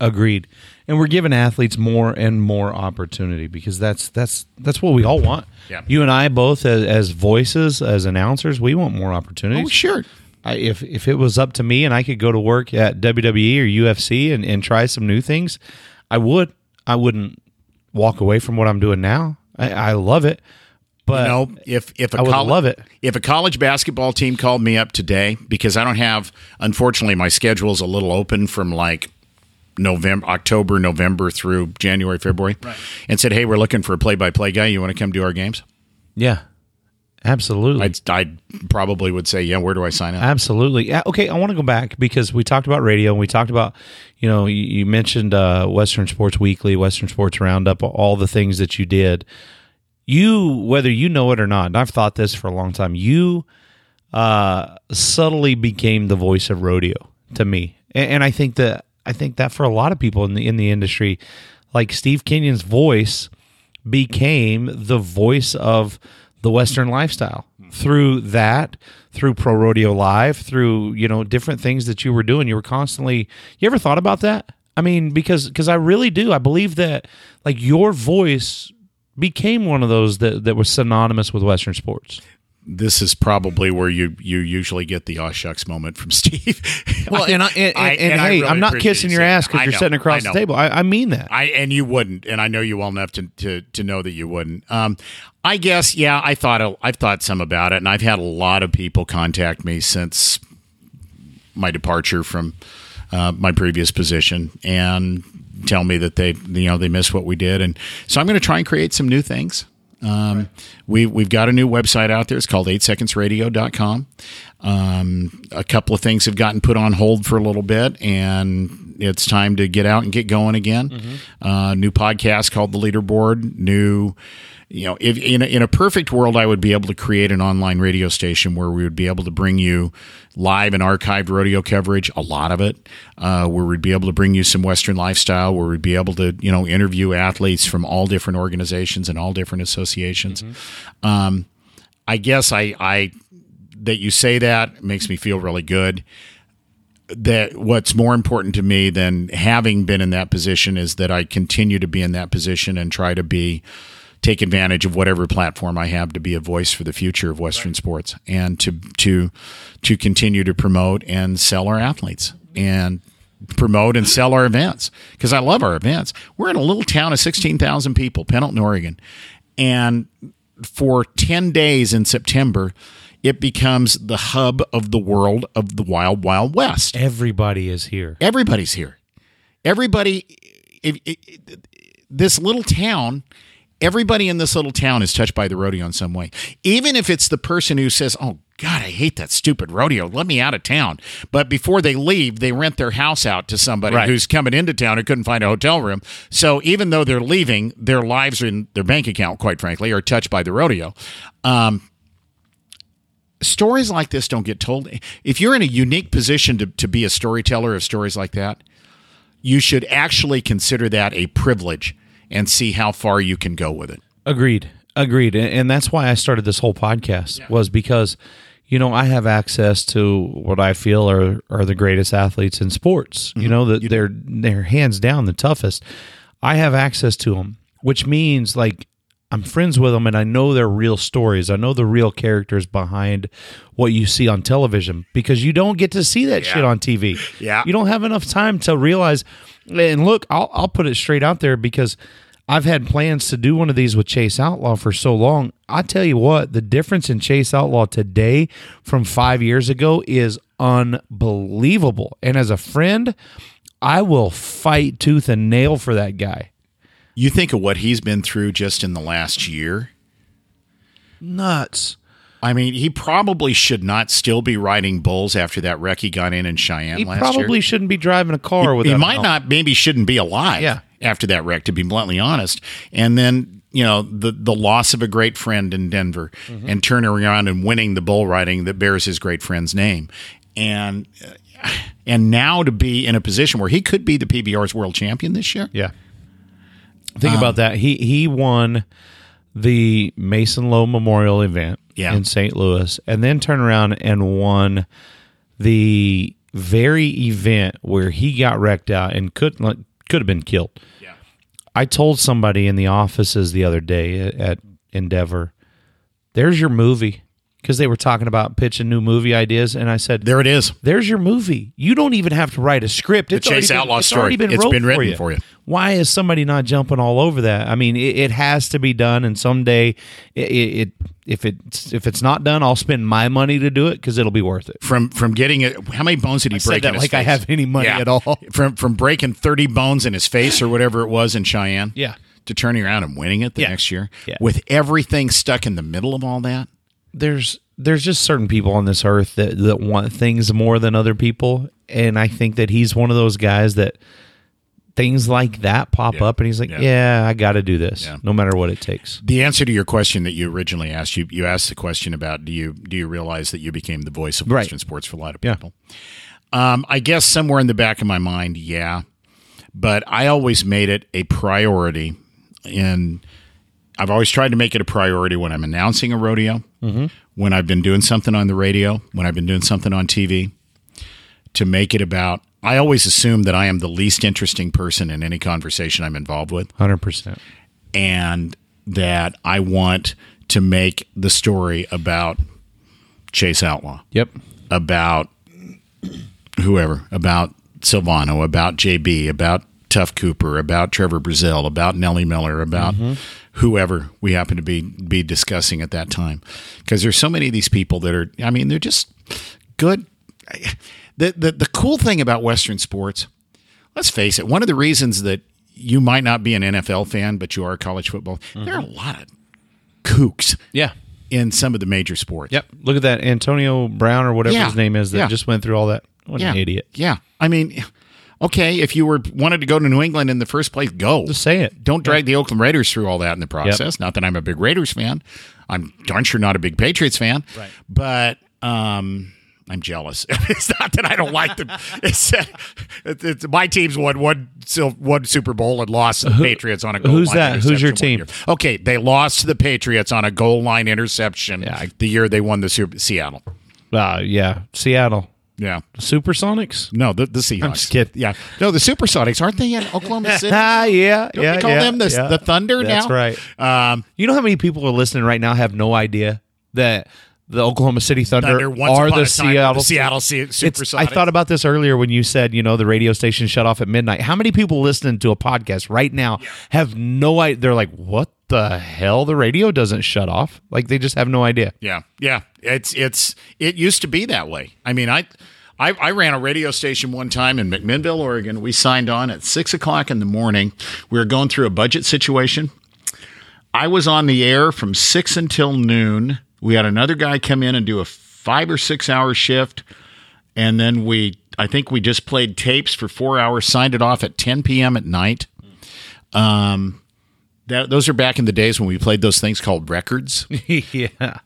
Agreed. And we're giving athletes more and more opportunity because that's that's that's what we all want. Yeah. You and I both as, as voices, as announcers, we want more opportunities. Oh, sure. I, if if it was up to me and I could go to work at WWE or UFC and, and try some new things, I would. I wouldn't walk away from what I'm doing now. I, I love it. But You know, if if a I would love it. If a college basketball team called me up today because I don't have, unfortunately, my schedule's a little open from like November, October, November through January, February, and said, "Hey, we're looking for a play-by-play guy. You want to come do our games?" yeah, absolutely. I'd, I probably would say, "Yeah, where do I sign up?" Absolutely. Yeah, Okay, I want to go back because we talked about radio and we talked about, you know, you, you mentioned uh, Western Sports Weekly, Western Sports Roundup, all the things that you did. You, whether you know it or not, and I've thought this for a long time, you uh, subtly became the voice of rodeo to me, and, and I think that I think that for a lot of people in the in the industry, like Steve Kenyon's voice became the voice of the Western lifestyle through that, through Pro Rodeo Live, through you know different things that you were doing. You were constantly. You ever thought about that? I mean, because because I really do. I believe that like your voice became one of those that that was synonymous with Western sports. This is probably where you you usually get the "aw shucks" moment from Steve. Well, and I, and, I- and, and I hey, really I'm not kissing your ass because you're know, sitting across the table. I, I mean that. I and you wouldn't, and I know you well enough to to to know that you wouldn't. Um, I guess, yeah, I thought I've thought some about it, and I've had a lot of people contact me since my departure from uh, my previous position and tell me that they you know they miss what we did, and so I'm going to try and create some new things. Um, we, we've got a new website out there. It's called 8secondsradio.com. Um, a couple of things have gotten put on hold for a little bit, and it's time to get out and get going again. Uh, new podcast called The Leaderboard. New, you know, if in a, in a perfect world, I would be able to create an online radio station where we would be able to bring you live and archived rodeo coverage, a lot of it, uh, where we'd be able to bring you some Western lifestyle, where we'd be able to, you know, interview athletes from all different organizations and all different associations. Um, I guess I, I that you say that makes me feel really good. That what's more important to me than having been in that position is that I continue to be in that position and try to be take advantage of whatever platform I have to be a voice for the future of Western sports and to to to continue to promote and sell our athletes and promote and sell our events because I love our events. We're in a little town of 16,000 people, Pendleton, Oregon. And for 10 days in September, it becomes the hub of the world of the wild, wild west. Everybody is here. Everybody's here. Everybody, if, if, this little town, everybody in this little town is touched by the rodeo in some way. Even if it's the person who says, "Oh God, I hate that stupid rodeo. Let me out of town." But before they leave, they rent their house out to somebody Right. who's coming into town who couldn't find a hotel room. So even though they're leaving, their lives in their bank account, quite frankly, are touched by the rodeo. Um, stories like this don't get told. If you're in a unique position to, to be a storyteller of stories like that, you should actually consider that a privilege and see how far you can go with it. Agreed. Agreed. And, that's why I started this whole podcast was because, you know, I have access to what I feel are, are the greatest athletes in sports. You mm-hmm. know, that they're they're hands down the toughest. I have access to them, which means like I'm friends with them and I know their real stories. I know the real characters behind what you see on television because you don't get to see that shit on TV. Yeah. You don't have enough time to realize. And look, I'll, I'll put it straight out there because I've had plans to do one of these with Chase Outlaw for so long. I tell you what, the difference in Chase Outlaw today from five years ago is unbelievable. And as a friend, I will fight tooth and nail for that guy. You think of what he's been through just in the last year. Nuts. I mean, he probably should not still be riding bulls after that wreck he got in in Cheyenne He last probably shouldn't be driving a car with he might not, maybe shouldn't be alive Yeah. after that wreck, to be bluntly honest. And then, you know, the, the loss of a great friend in Denver Mm-hmm. and turning around and winning the bull riding that bears his great friend's name. And, and now to be in a position where he could be the PBR's world champion this year. Yeah. Um, Think about that. He he won the Mason Lowe Memorial event Yeah. in St. Louis and then turned around and won the very event where he got wrecked out and could like, could have been killed. Yeah. I told somebody in the offices the other day at, at Endeavor, there's your movie because they were talking about pitching new movie ideas and I said There it is. there's your movie. You don't even have to write a script. It's Chase already been- Outlaw it's story. been It's been for written you. for you. Why is somebody not jumping all over that? I mean, it, it has to be done, and someday, it, it if it's if it's not done, I'll spend my money to do it because it'll be worth it. From from getting it, how many bones did he said break? that in his like I have any money at all. From from breaking thirty bones in his face or whatever it was in Cheyenne. Yeah. To turning around and winning it the Yeah. next year. Yeah. With everything stuck in the middle of all that. There's there's just certain people on this earth that that want things more than other people, and I think that he's one of those guys that things like that pop Yeah. up, and he's like, Yeah. yeah, I got to do this, Yeah. no matter what it takes. The answer to your question that you originally asked, you you asked the question about do you do you realize that you became the voice of Right. Western sports for a lot of people? Um, I guess somewhere in the back of my mind, yeah. But I always made it a priority and I've always tried to make it a priority when I'm announcing a rodeo, when I've been doing something on the radio, when I've been doing something on TV, to make it about. I always assume that I am the least interesting person in any conversation I'm involved with Hundred percent. and that I want to make the story about Chase Outlaw, Yep. about whoever, about Silvano, about JB, about Tuf Cooper, about Trevor Brazile, about Nellie Miller, about mm-hmm. whoever we happen to be be discussing at that time. Because there's so many of these people that are, I mean, they're just good. The, the the cool thing about Western sports, let's face it, one of the reasons that you might not be an NFL fan, but you are a college football, there are a lot of kooks Yeah. in some of the major sports. Yep. Look at that Antonio Brown or whatever Yeah. his name is that Yeah. just went through all that. What Yeah. an idiot. Yeah. I mean, okay, if you were wanted to go to New England in the first place, go. Just say it. Don't drag the Oakland Raiders through all that in the process. Not that I'm a big Raiders fan. I'm darn sure not a big Patriots fan. Right. But um, I'm jealous. it's not that I don't like them. It's, that it's, it's my team's won one one Super Bowl and lost to the Patriots on a goal who's line that? Who's your team? Okay, they lost to the Patriots on a goal line interception Yeah, I- the year they won the Super Seattle. Uh, yeah. Seattle. Yeah. Supersonics? No, the, the Seahawks. just kidding. Yeah. No, the Supersonics, aren't they in Oklahoma City? Ah, yeah, Don't yeah. they call yeah, them the, yeah. the Thunder That's now? right. Um, You know how many people are listening right now have no idea that the Oklahoma City Thunder, Thunder are the a time were Seattle the Seattle Supersonics. I thought about this earlier when you said, you know, the radio station shut off at midnight. How many people listening to a podcast right now have no idea? They're like, what the hell? The radio doesn't shut off. Like they just have no idea. Yeah, yeah. It's it's it used to be that way. I mean, I. I, I ran a radio station one time in McMinnville, Oregon. We signed on at six o'clock in the morning. We were going through a budget situation. I was on the air from six until noon. We had another guy come in and do a five or six hour shift. And then we, I think we just played tapes for four hours, signed it off at 10 p.m. at night. Um, that, those are back in the days when we played those things called records. yeah.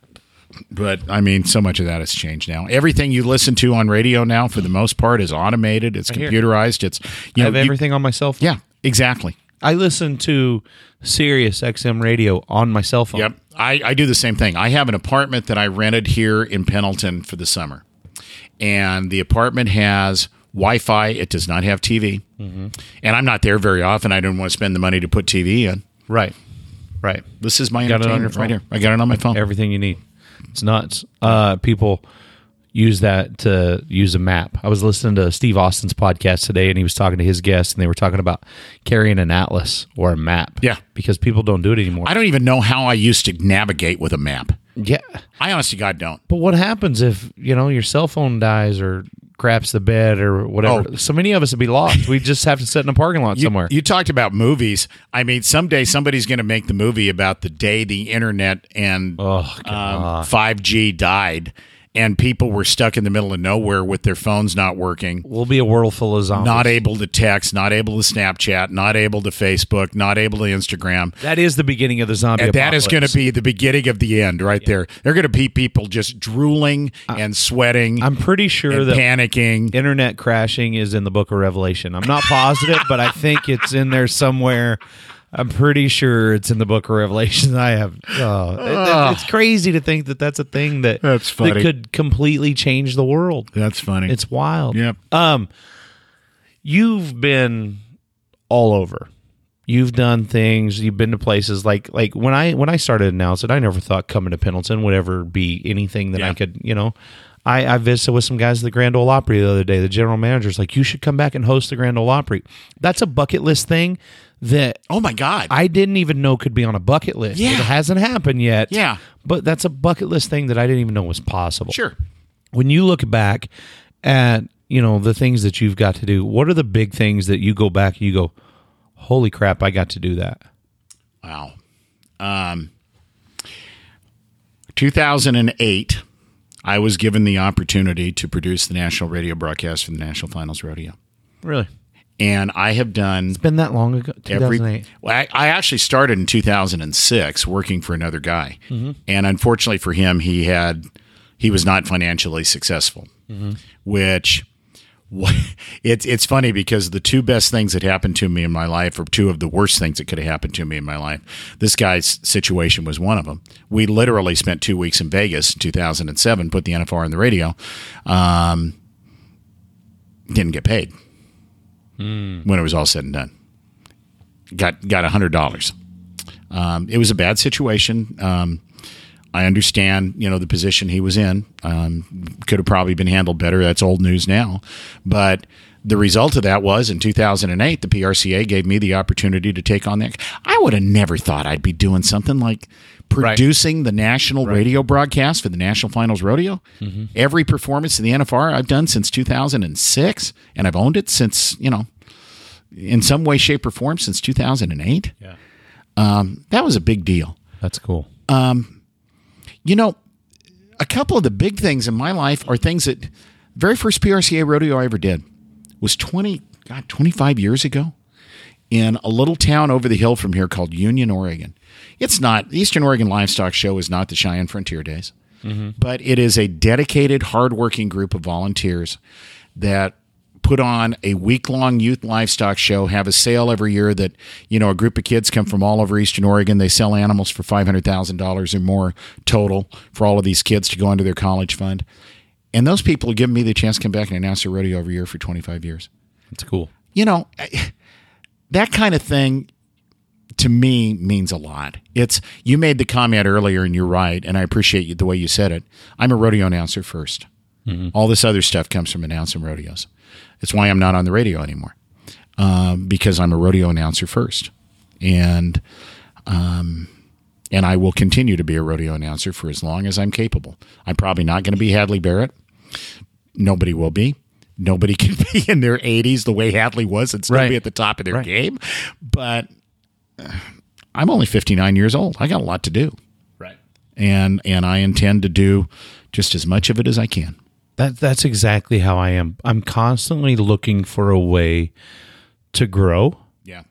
But I mean, so much of that has changed now. Everything you listen to on radio now, for the most part, is automated. It's computerized. It's I you have know, you- everything on my cell phone. yeah, exactly. I listen to Sirius XM radio on my cell phone. Yep. I, I do the same thing. I have an apartment that I rented here in Pendleton for the summer. And the apartment has Wi Fi. It does not have TV. Mm-hmm. And I'm not there very often. I don't want to spend the money to put TV in. Right. Right. This is my Got it on entertainment right here. I got it on my phone. everything you need. It's nuts. Uh, people use that to use a map. I was listening to Steve Austin's podcast today, and he was talking to his guests, and they were talking about carrying an atlas or a map. Yeah. because people don't do it anymore. I don't even know how I used to navigate with a map. yeah, I honestly God don't. but what happens if you know your cell phone dies or craps the bed or whatever? Oh. So many of us would be lost. we just have to sit in a parking lot You, somewhere. you talked about movies. I mean, someday somebody's going to make the movie about the day the internet and oh, um, God. 5G died, and people were stuck in the middle of nowhere with their phones not working, we'll be a world full of zombies. not able to text, not able to Snapchat, not able to Facebook, not able to Instagram. that is the beginning of the zombie. And that is going to be the beginning of the end right there. They're going to be people just drooling and sweating I'm pretty sure that panicking. internet crashing is in the book of revelation i'm not positive but i think it's in there somewhere i'm pretty sure it's in the book of revelation i have oh, it- it- it's crazy to think that that's a thing that That's that could completely change the world. That's funny. it's wild. Yep. um you've been all over. You've done things. You've been to places like like when i when i started announcing i never thought coming to pendleton would ever be anything that i could you know. I, I visited with some guys at the Grand Ole Opry the other day. The general manager's like, "You should come back and host the Grand Ole Opry." That's a bucket list thing that oh my God. I didn't even know could be on a bucket list. Yeah. It hasn't happened yet. Yeah. but that's a bucket list thing that I didn't even know was possible sure. when you look back at you know the things that you've got to do what are the big things that you go back and you go holy crap i got to do that Wow. Um, 2008, I was given the opportunity to produce the national radio broadcast for the National Finals Rodeo. really And I have done it's been that long ago 2008 every. Well, I, I actually started in 2006 working for another guy. And unfortunately for him, he had. He was not financially successful, which it's it's funny because the two best things that happened to me in my life, or two of the worst things that could have happened to me in my life, this guy's situation was one of them. We literally spent two weeks in Vegas in 2007, put the NFR on the radio, um, didn't get paid when it was all said and done. Got got a hundred dollars. Um, it was a bad situation. Um, I understand, you know, the position he was in um, could have probably been handled better. That's old news now, but the result of that was in 2008, the PRCA gave me the opportunity to take on that. I would have never thought I'd be doing something like producing the national radio broadcast for the National Finals Rodeo. Every performance in the NFR I've done since 2006, and I've owned it since, you know, in some way, shape, or form since 2008. Yeah. Um, that was a big deal. that's cool You know, a couple of the big things in my life are things that very first PRCA rodeo I ever did was 20, God, 25 years ago in a little town over the hill from here called Union, Oregon. It's not, the Eastern Oregon Livestock Show is not the Cheyenne Frontier Days, mm-hmm. but it is a dedicated, hardworking group of volunteers that put on a week long youth livestock show, have a sale every year that, you know, a group of kids come from all over Eastern Oregon. They sell animals for $500,000 or more total for all of these kids to go into their college fund. And those people have given me the chance to come back and announce a rodeo every year for 25 years. It's cool. You know, that kind of thing to me means a lot. It's you made the comment earlier, and you're right, and I appreciate you, the way you said it. I'm a rodeo announcer 1st All this other stuff comes from announcing rodeos. It's why I'm not on the radio anymore um, because I'm a rodeo announcer first, and um, and I will continue to be a rodeo announcer for as long as I'm capable. I'm probably not going to be Hadley Barrett. Nobody will be. Nobody can be in their 80s the way Hadley was and still Right. be at the top of their Right. game. But uh, I'm only 59 years old. I got a lot to do, Right. and and I intend to do just as much of it as I can. That that's exactly how I am. I'm constantly looking for a way to grow. Yeah.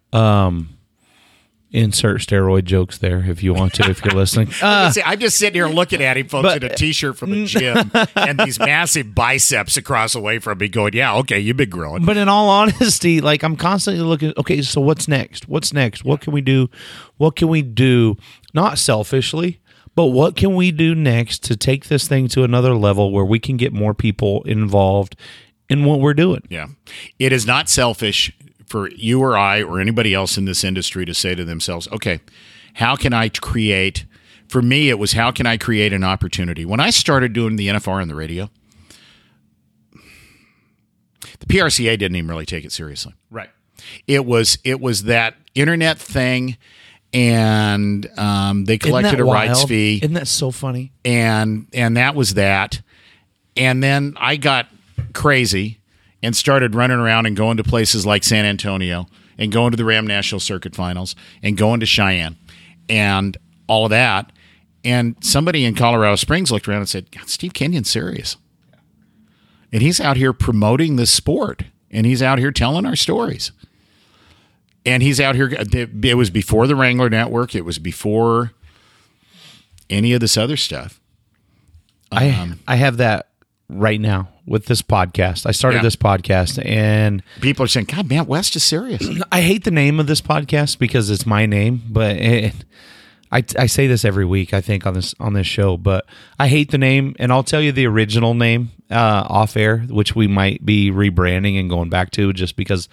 Insert steroid jokes there if you want to, if you're listening. Uh, See, I'm just sitting here looking at him, folks, but- in a t-shirt from the gym and these massive biceps across the way from me, going, "Yeah, okay, you've been growing." but in all honesty, like I'm constantly looking. Okay, so what's next? What's next? What can we do? What can we do? Not selfishly, but what can we do next to take this thing to another level where we can get more people involved in what we're doing? Yeah. It is not selfish for you or I or anybody else in this industry to say to themselves, okay, how can I create? For me, it was how can I create an opportunity? When I started doing the NFR on the radio, the PRCA didn't even really take it seriously. Right. It was it was that internet thing, and um, they collected a rights fee Isn't that so funny? and and that was that and then i got crazy and started running around and going to places like san antonio and going to the ram national circuit finals and going to cheyenne and all of that. And somebody in colorado springs looked around and said God, steve kenyon's serious. And he's out here promoting this sport and he's out here telling our stories. And he's out here uh, it was before the wrangler network. It was before any of this other stuff. I um, I have that right now with this podcast. I started Yeah. this podcast and people are saying, God, Matt West is serious. I hate the name of this podcast because it's my name, but it, I, I say this every week. I think on this on this show, but I hate the name, and I'll tell you the original name uh, off air, which we might be rebranding and going back to, just because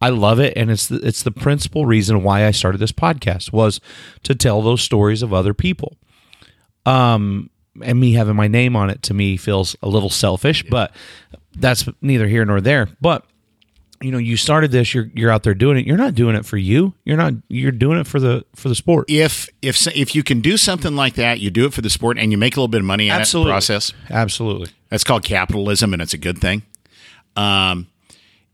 I love it, and it's the, it's the principal reason why I started this podcast was to tell those stories of other people. Um, and me having my name on it to me feels a little selfish, but that's neither here nor there. But you know you started this you're you're out there doing it you're not doing it for you you're not you're doing it for the for the sport if if if you can do something like that, you do it for the sport and you make a little bit of money in Absolutely. that process. absolutely That's called capitalism, and it's a good thing. Um,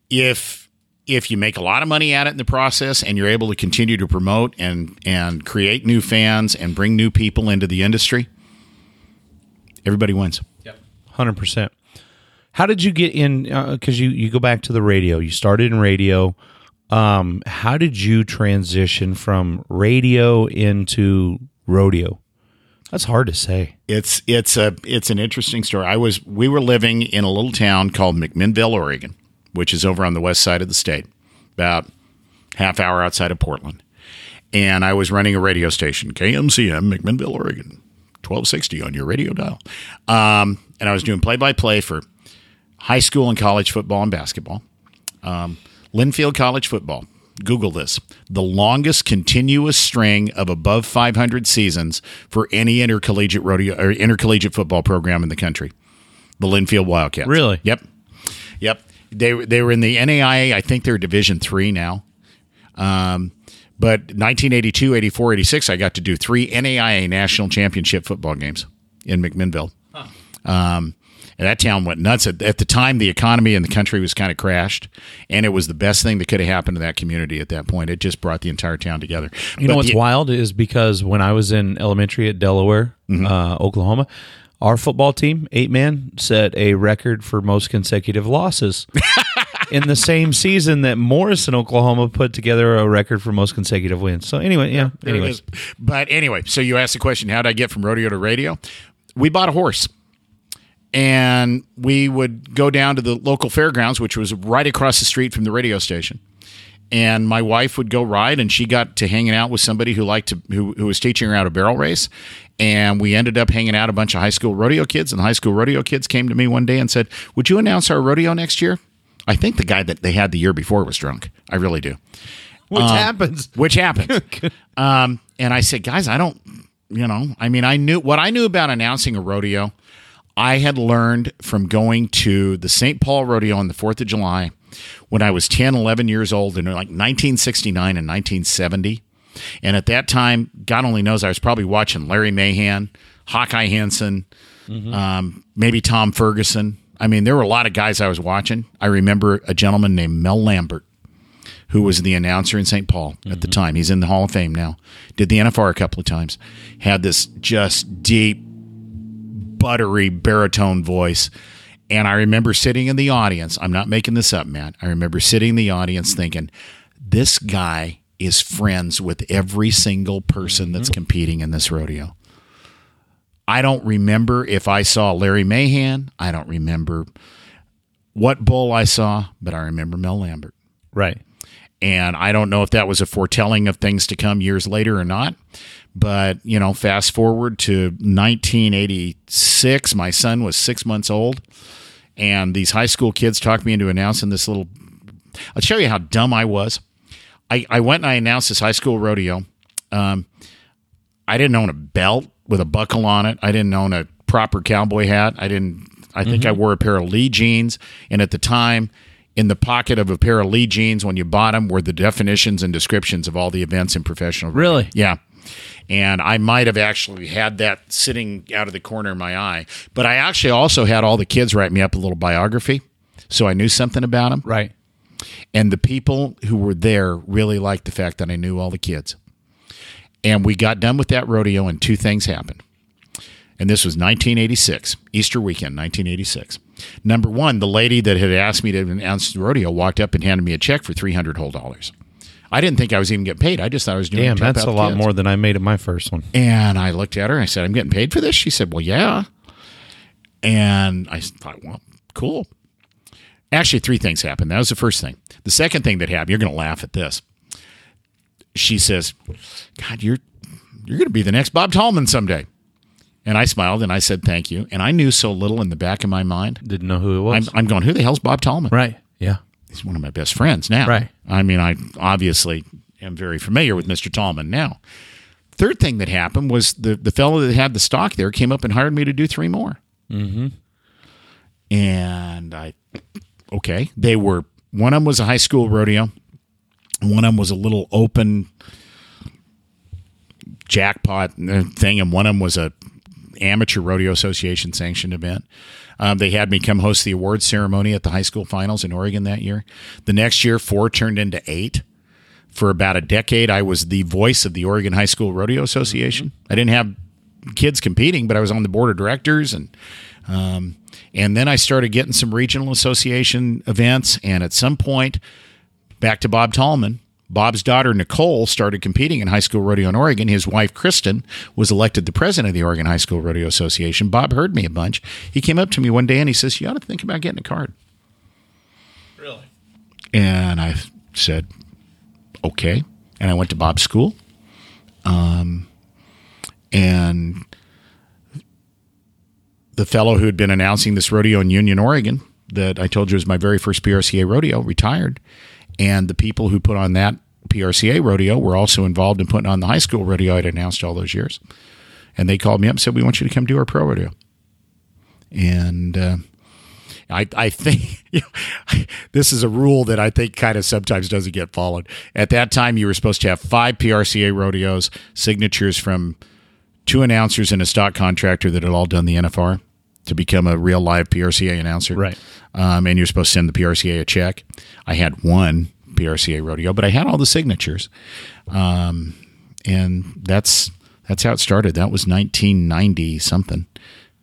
if if you make a lot of money at it in the process, and you're able to continue to promote and and create new fans and bring new people into the industry, everybody wins. Yep. 100% how did you get in because you you go back to the radio you started in radio um how did you transition from radio into rodeo that's hard to say It's it's a it's an interesting story. I was we were living in a little town called McMinnville, Oregon, which is over on the west side of the state, about half hour outside of Portland. And I was running a radio station, KMCM, McMinnville, Oregon, twelve sixty on your radio dial. Um, and I was doing play by play for high school and college football and basketball. Um, Linfield College football. Google this. The longest continuous string of above 500 seasons for any intercollegiate rodeo or intercollegiate football program in the country. The Linfield Wildcats. Really? Yep. Yep. They they were in the NAIA. I think they're Division three now. Um, but 1982, 84, 86, I got to do three NAIA national championship football games in McMinnville. Um, and that town went nuts. At, at the time, the economy in the country was kind of crashed, and it was the best thing that could have happened to that community at that point. It just brought the entire town together. You know what's wild is because when I was in elementary at Delaware, uh, Oklahoma, our football team, eight man, set a record for most consecutive losses in the same season that Morrison, Oklahoma, put together a record for most consecutive wins. So anyway, yeah. It Anyways. But anyway, so you asked the question, how did I get from rodeo to radio? We bought a horse. And we would go down to the local fairgrounds, which was right across the street from the radio station. and my wife would go ride, and she got to hanging out with somebody who liked to who, who was teaching her how to barrel race, and we ended up hanging out a bunch of high school rodeo kids, and the high school rodeo kids came to me one day and said, "Would you announce our rodeo next year?" I think the guy that they had the year before was drunk. I really do Which happens. which happened. um, and I said, guys, I don't, you know, I mean, I knew what I knew about announcing a rodeo. I had learned from going to the St. Paul Rodeo on the 4th of July when I was 10, 11 years old in like 1969 and 1970. And at that time, God only knows, I was probably watching Larry Mahan, Hawkeye Henson, um, maybe Tom Ferguson. I mean, there were a lot of guys I was watching. I remember a gentleman named Mel Lambert who was the announcer in St. Paul at the mm-hmm. time. He's in the Hall of Fame now. Did the NFR a couple of times. Had this just deep, buttery baritone voice. And I remember sitting in the audience. I'm not making this up, Matt. I remember sitting in the audience thinking, this guy is friends with every single person that's mm-hmm. competing in this rodeo. I don't remember if I saw Larry Mahan. I don't remember what bull I saw, but I remember Mel Lambert. Right. And I don't know if that was a foretelling of things to come years later or not. But, you know, fast forward to 1986, my son was six months old. And these high school kids talked me into announcing this little. I'll show you how dumb I was. I, I went and I announced this high school rodeo. Um, I didn't own a belt with a buckle on it. I didn't own a proper cowboy hat. I didn't. I think I mm-hmm. wore a pair of Lee jeans, and at the time, in the pocket of a pair of Lee jeans, when you bought them, were the definitions and descriptions of all the events in professional. Really? Yeah. And I might have actually had that sitting out of the corner of my eye, but I actually also had all the kids write me up a little biography, so I knew something about them. Right. And the people who were there really liked the fact that I knew all the kids. And we got done with that rodeo, and two things happened. And this was 1986, Easter weekend, 1986. Number one, the lady that had asked me to announce the rodeo walked up and handed me a check for 300 whole dollars. I didn't think I was even getting paid. I just thought I was doing Damn, it to help that's a lot kids. more than I made at my first one. And I looked at her and I said, I'm getting paid for this. She said, Well, yeah. And I thought, Well, cool. Actually, three things happened. That was the first thing. The second thing that happened, you're going to laugh at this. She says, God, you're you're going to be the next Bob Tallman someday. And I smiled and I said, Thank you. And I knew so little in the back of my mind. Didn't know who it I'm, was. I'm going, Who the hell's Bob Tallman? right. Yeah. He's one of my best friends now. Right. I mean, I obviously am very familiar with Mr. Tallman now. Third thing that happened was the the fellow that had the stock there came up and hired me to do three more. Mm-hmm. And I, okay, they were one of them was a high school rodeo, one of them was a little open jackpot thing, and one of them was a amateur rodeo association sanctioned event. Um, they had me come host the awards ceremony at the high school finals in Oregon that year. The next year, four turned into eight. For about a decade, I was the voice of the Oregon High School Rodeo Association. I didn't have kids competing, but I was on the board of directors and um, and then I started getting some regional association events. And at some point, back to Bob Tallman. Bob's daughter Nicole started competing in high school rodeo in Oregon. His wife Kristen was elected the president of the Oregon High School Rodeo Association. Bob heard me a bunch. He came up to me one day and he says, "You ought to think about getting a card." Really? And I said, "Okay." And I went to Bob's school. Um, and the fellow who had been announcing this rodeo in Union, Oregon, that I told you was my very first PRCA rodeo, retired. And the people who put on that PRCA rodeo were also involved in putting on the high school rodeo I'd announced all those years. And they called me up and said, We want you to come do our pro rodeo. And uh, I, I think you know, this is a rule that I think kind of sometimes doesn't get followed. At that time, you were supposed to have five PRCA rodeos, signatures from two announcers and a stock contractor that had all done the NFR to become a real live PRCA announcer. Right. Um, and you're supposed to send the PRCA a check. I had one PRCA rodeo, but I had all the signatures. Um, and that's that's how it started. That was 1990 something,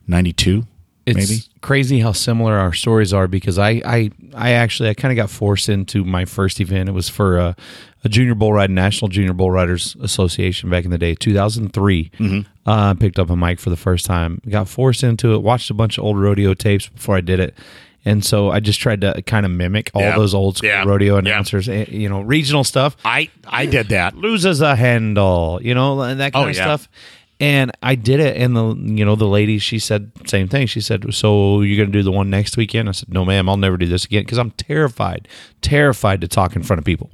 92 It's maybe. crazy how similar our stories are because I I, I actually I kind of got forced into my first event. It was for a, a junior bull ride National Junior Bull Riders Association back in the day, 2003. Mm-hmm. Uh, I picked up a mic for the first time. Got forced into it. Watched a bunch of old rodeo tapes before I did it, And so I just tried to kind of mimic all Yeah. those old school Yeah. rodeo announcers, eh, you know, regional stuff I I did that. loses a handle, you know, and that kind Oh, of yeah. stuff. And I did it, and the you know the lady she said same thing. She said, "So you're going to do the one next weekend?" I said, "No, ma'am, I'll never do this again because I'm terrified, terrified to talk in front of people."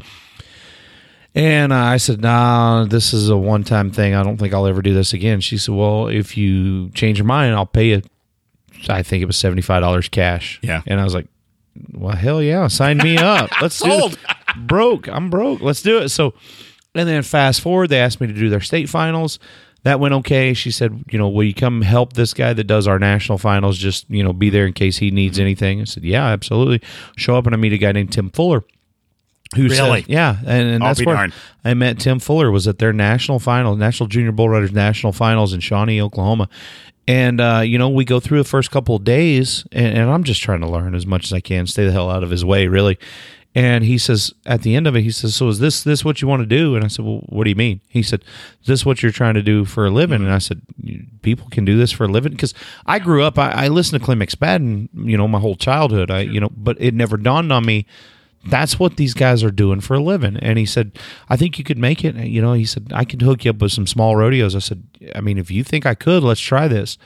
And uh, I said, "Nah, this is a one time thing. I don't think I'll ever do this again." She said, "Well, if you change your mind, I'll pay you." I think it was seventy five dollars cash. Yeah. and I was like, "Well, hell yeah, sign me up. Let's do it. broke. I'm broke. Let's do it." So, and then fast forward, they asked me to do their state finals. That went okay. She said, "You know, will you come help this guy that does our national finals? Just you know, be there in case he needs anything." I said, "Yeah, absolutely." Show up and I meet a guy named Tim Fuller. Who Really? said, yeah, and, and that's where darned. I met Tim Fuller was at their national finals, National Junior Bull Riders National Finals in Shawnee, Oklahoma. And uh, you know, we go through the first couple of days, and, and I'm just trying to learn as much as I can, stay the hell out of his way, really. And he says at the end of it, he says, "So is this this what you want to do?" And I said, "Well, what do you mean?" He said, "Is this what you're trying to do for a living?" Mm-hmm. And I said, "People can do this for a living because I grew up. I, I listened to Clem McSpadden, you know, my whole childhood. I, you know, but it never dawned on me." that's what these guys are doing for a living. And he said, I think you could make it. You know, he said, I could hook you up with some small rodeos. I said, I mean, if you think I could, let's try this.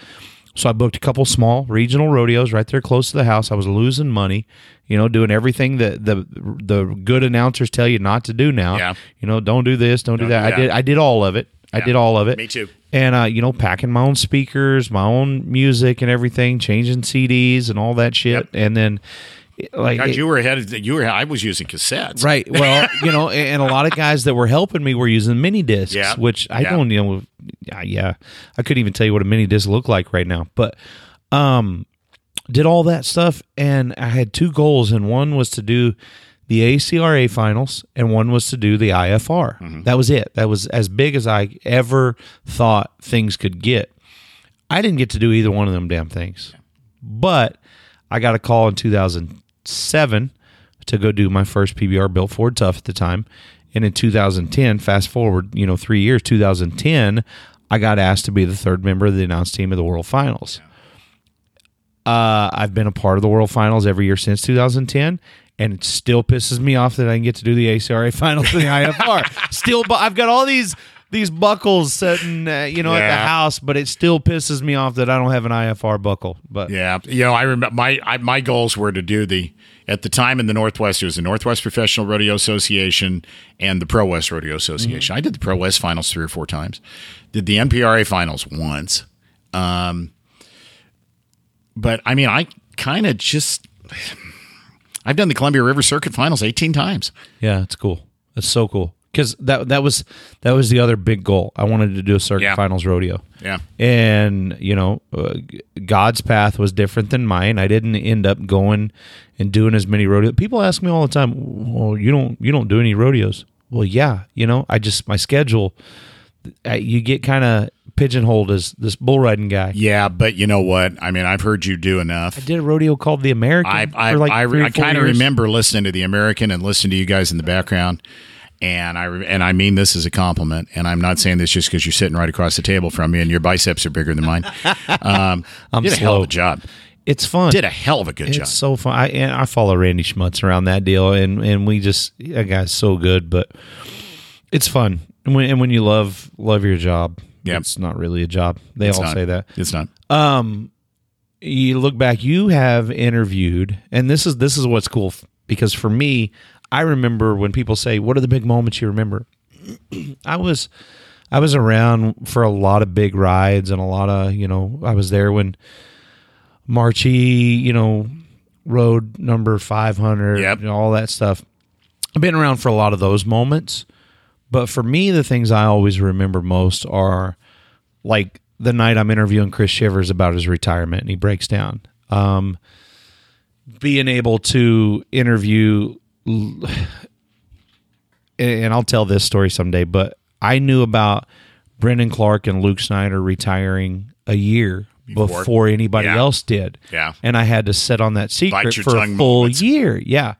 So I booked a couple small regional rodeos right there close to the house. I was losing money, you know, doing everything that the the good announcers tell you not to do now. Yeah. You know, don't do this, don't, do Don't that. do I did I did all of it. I did all of it. Me too. And uh, you know, packing my own speakers, my own music and everything, changing CDs and all that shit. Yep. And then like God, it- you were ahead. Of, you were. I was using cassettes. Right. Well, you know, and a lot of guys that were helping me were using mini discs, Yeah. which I Yeah. don't, you know, yeah, yeah, I couldn't even tell you what a mini disc looked like right now. But um, did all that stuff, and I had two goals, and one was to do the ACRA finals, and one was to do the IFR. That was it. That was as big as I ever thought things could get. I didn't get to do either one of them damn things, but I got a call in 2007 to go do my first PBR built Ford Tough at the time. And in 2010, fast forward, you know, three years, 2010, I got asked to be the third member of the announced team of the World Finals. Uh, I've been a part of the World Finals every year since 2010, and it still pisses me off that I can get to do the ACRA Finals and the IFR. still, I've got all these these buckles sitting, uh, you know, at the house, but it still pisses me off that I don't have an IFR buckle. But Yeah, you know, I remember my I, my goals were to do the at the time in the Northwest. It was the Northwest Professional Rodeo Association and the Pro West Rodeo Association. I did the Pro West finals three or four times. Did the NPRA finals once. Um, but I mean, I kind of just I've done the Columbia River Circuit finals eighteen times. Yeah, it's cool. That's so cool because that that was that was the other big goal. I wanted to do a circuit Yeah. finals rodeo. Yeah. and you know, uh, God's path was different than mine. I didn't end up going and doing as many rodeos. People ask me all the time, "Well, you don't you don't do any rodeos?" Well, yeah, you know, I just my schedule. I, you get kind of pigeonholed as this bull riding guy. Yeah, but you know what? I mean, I've heard you do enough. I did a rodeo called the American. I I, like I, I kind of remember listening to the American and listening to you guys in the background, and I and I mean this as a compliment, and I'm not saying this just because you're sitting right across the table from me and your biceps are bigger than mine. Um, I'm did a hell of a job. It's fun. Did a hell of a good It's job. so fun. I I follow Randy Schmutz around that deal, and and we just that guy's so good, but it's fun. And when and when you love love your job, Yep. it's not really a job. They It's all not. say that. It's not. Um, you look back, you have interviewed, and this is this is what's cool because for me, I remember when people say, "What are the big moments you remember?" I was I was around for a lot of big rides and a lot of you know I was there when Marchi you know rode number five hundred, Yep. know, all that stuff. I've been around for a lot of those moments, but for me, the things I always remember most are like the night I'm interviewing Chris Shivers about his retirement and he breaks down. Um, being able to interview, and I'll tell this story someday, but I knew about Brendon Clark and Luke Snyder retiring a year before, Before. anybody Yeah. else did. Yeah. And I had to sit on that secret for a full moments. year. Yeah.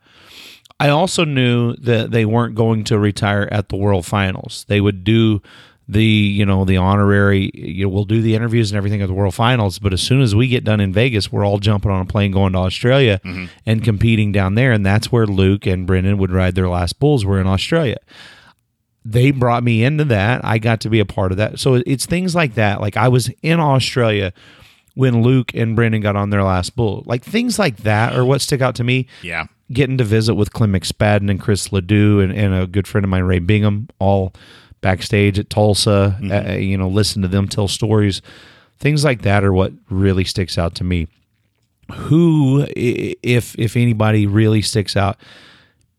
I also knew that they weren't going to retire at the World Finals. They would do the you know the honorary you know, we'll do the interviews and everything at the world finals but as soon as we get done in vegas we're all jumping on a plane going to australia mm-hmm. and competing down there and that's where luke and brendan would ride their last bulls were in australia. They brought me into that. I got to be a part of that. So it's things like that. Like i was in australia when luke and brendan got on their last bull. Like things like that are what stick out to me. Yeah. getting to visit with Clem McSpadden and Chris Ledoux and, and a good friend of mine, Ray Bingham, all backstage at Tulsa, uh, you know, listen to them tell stories. Things like that are what really sticks out to me. Who, if if anybody really sticks out,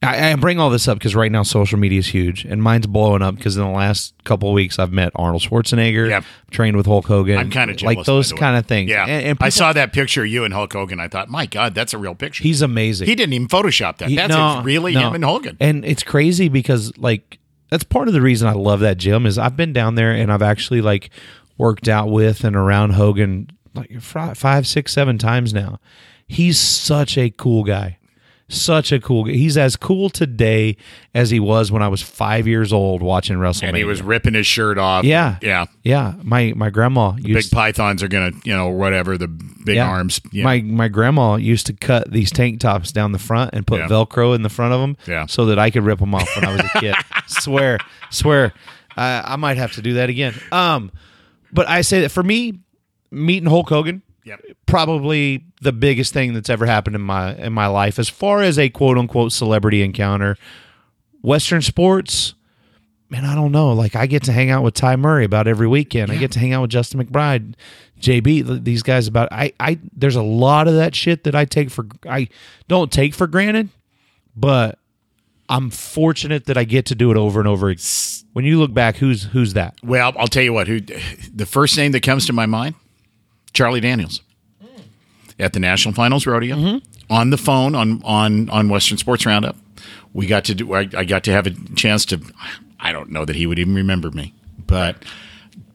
I, I bring all this up because right now social media is huge and mine's blowing up because in the last couple of weeks I've met Arnold Schwarzenegger, Yep. trained with Hulk Hogan. I'm kind of like those by the way. kind of things. Yeah. and, and I saw that picture of you and Hulk Hogan. I thought, my God, that's a real picture. he's amazing. he didn't even Photoshop that. He- That's no, really no. him and Hogan. And it's crazy because like that's part of the reason I love that gym is I've been down there and I've actually like worked out with and around Hogan like five, six, seven times now. He's such a cool guy. Such a cool guy. He's as cool today as he was when I was five years old watching WrestleMania. and he was ripping his shirt off. yeah, Yeah. yeah. My my grandma Big pythons are to, you know, whatever, the big yeah. arms. Yeah. My my grandma used to cut these tank tops down the front and put Yeah. Velcro in the front of them, Yeah. so that I could rip them off when I was a kid. swear, swear, I, I might have to do that again. Um, but I say that for me, meeting Hulk Hogan, Yep. probably the biggest thing that's ever happened in my in my life as far as a quote unquote celebrity encounter. Western sports, man, I don't know. Like I get to hang out with Ty Murray about every weekend. I get to hang out with Justin McBride, JB, these guys about I I there's a lot of that shit that I take for I don't take for granted, but I'm fortunate that I get to do it over and over. When you look back, who's who's that? Well, I'll tell you what. Who the first name that comes to my mind? Charlie Daniels at the National Finals Rodeo Mm-hmm. on the phone on on on Western Sports Roundup. We got to do. I, I got to have a chance to. I don't know that he would even remember me, but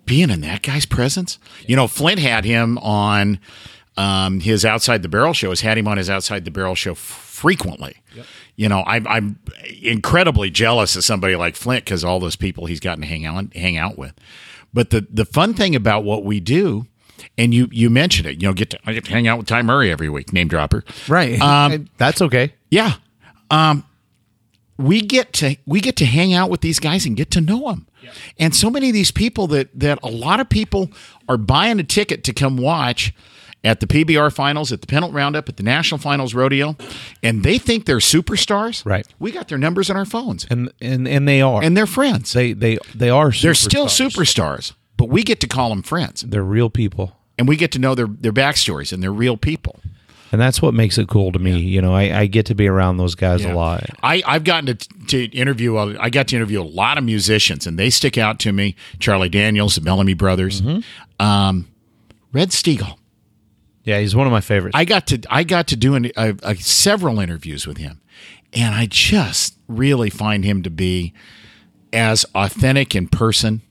being in that guy's presence, you know, Flint had him on um, his Outside the Barrel show. Has had him on his Outside the Barrel show f- frequently. You know, I'm, I'm incredibly jealous of somebody like Flint because all those people he's gotten to hang out hang out with. But the the fun thing about what we do, and you you mentioned it, you know, get to I get to hang out with Ty Murray every week, name dropper. Right. Um, That's okay. Yeah. Um, we get to we get to hang out with these guys and get to know them. And so many of these people that that a lot of people are buying a ticket to come watch at the PBR finals, at the Pendleton Roundup, at the National Finals Rodeo, and they think they're superstars. Right. We got their numbers on our phones, And and and they are. and they're friends. they they they are superstars. They're still superstars. But we get to call them friends, They're real people. and we get to know their their backstories, and they're real people. And that's what makes it cool to me. You know, I, I get to be around those guys a lot. I, I've gotten to, to interview. a- I got to interview a lot of musicians, and they stick out to me. Charlie Daniels, the Bellamy Brothers, um, Red Steagall. Yeah, he's one of my favorites. I got to I got to do an, a, a, several interviews with him, and I just really find him to be as authentic in person.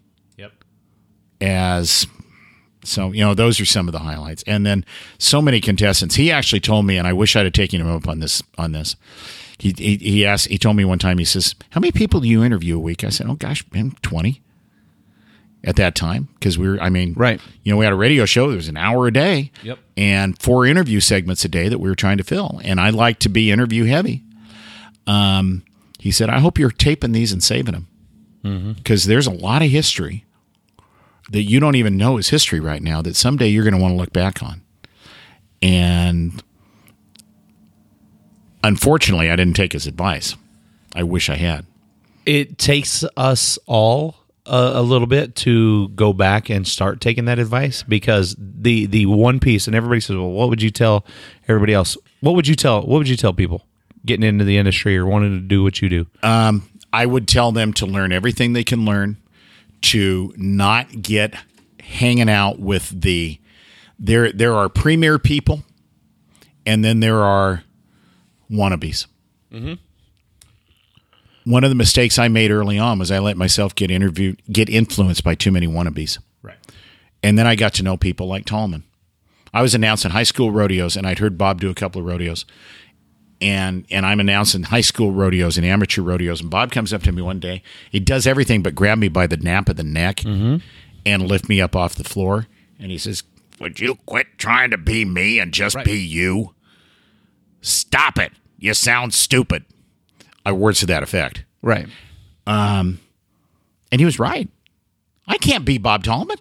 As so you know those are some of the highlights. And then so many contestants. He actually told me and i wish i'd have taken him up on this on this. He, he, he asked he told me one time he says how many people do you interview a week? I said oh gosh man 20 at that time. Because we were i mean Right. you know we had a radio show there was an hour a day Yep. and four interview segments a day that we were trying to fill. And i like to be interview heavy. Um, he said i hope you're taping these and saving them because there's a lot of history that you don't even know is history right now that someday you're going to want to look back on. And unfortunately, I didn't take his advice. I wish I had. It takes us all a, a little bit to go back and start taking that advice because the the one piece and everybody says, well, what would you tell everybody else? What would you tell? What would you tell people getting into the industry or wanting to do what you do? Um, I would tell them to learn everything they can learn, to not get hanging out with the there. There are premier people, and then there are wannabes. Mm-hmm. One of the mistakes I made early on was I let myself get interviewed, get influenced by too many wannabes. Right. And then I got to know people like Tallman. I was announcing high school rodeos, and I'd heard Bob do a couple of rodeos. And and I'm announcing high school rodeos and amateur rodeos. And Bob comes up to me one day. He does everything but grab me by the nape of the neck mm-hmm. and lift me up off the floor. And he says, "Would you quit trying to be me and just be you? Stop it! You sound stupid." I words to that effect. Right. Um, and he was right. I can't be Bob Tallman.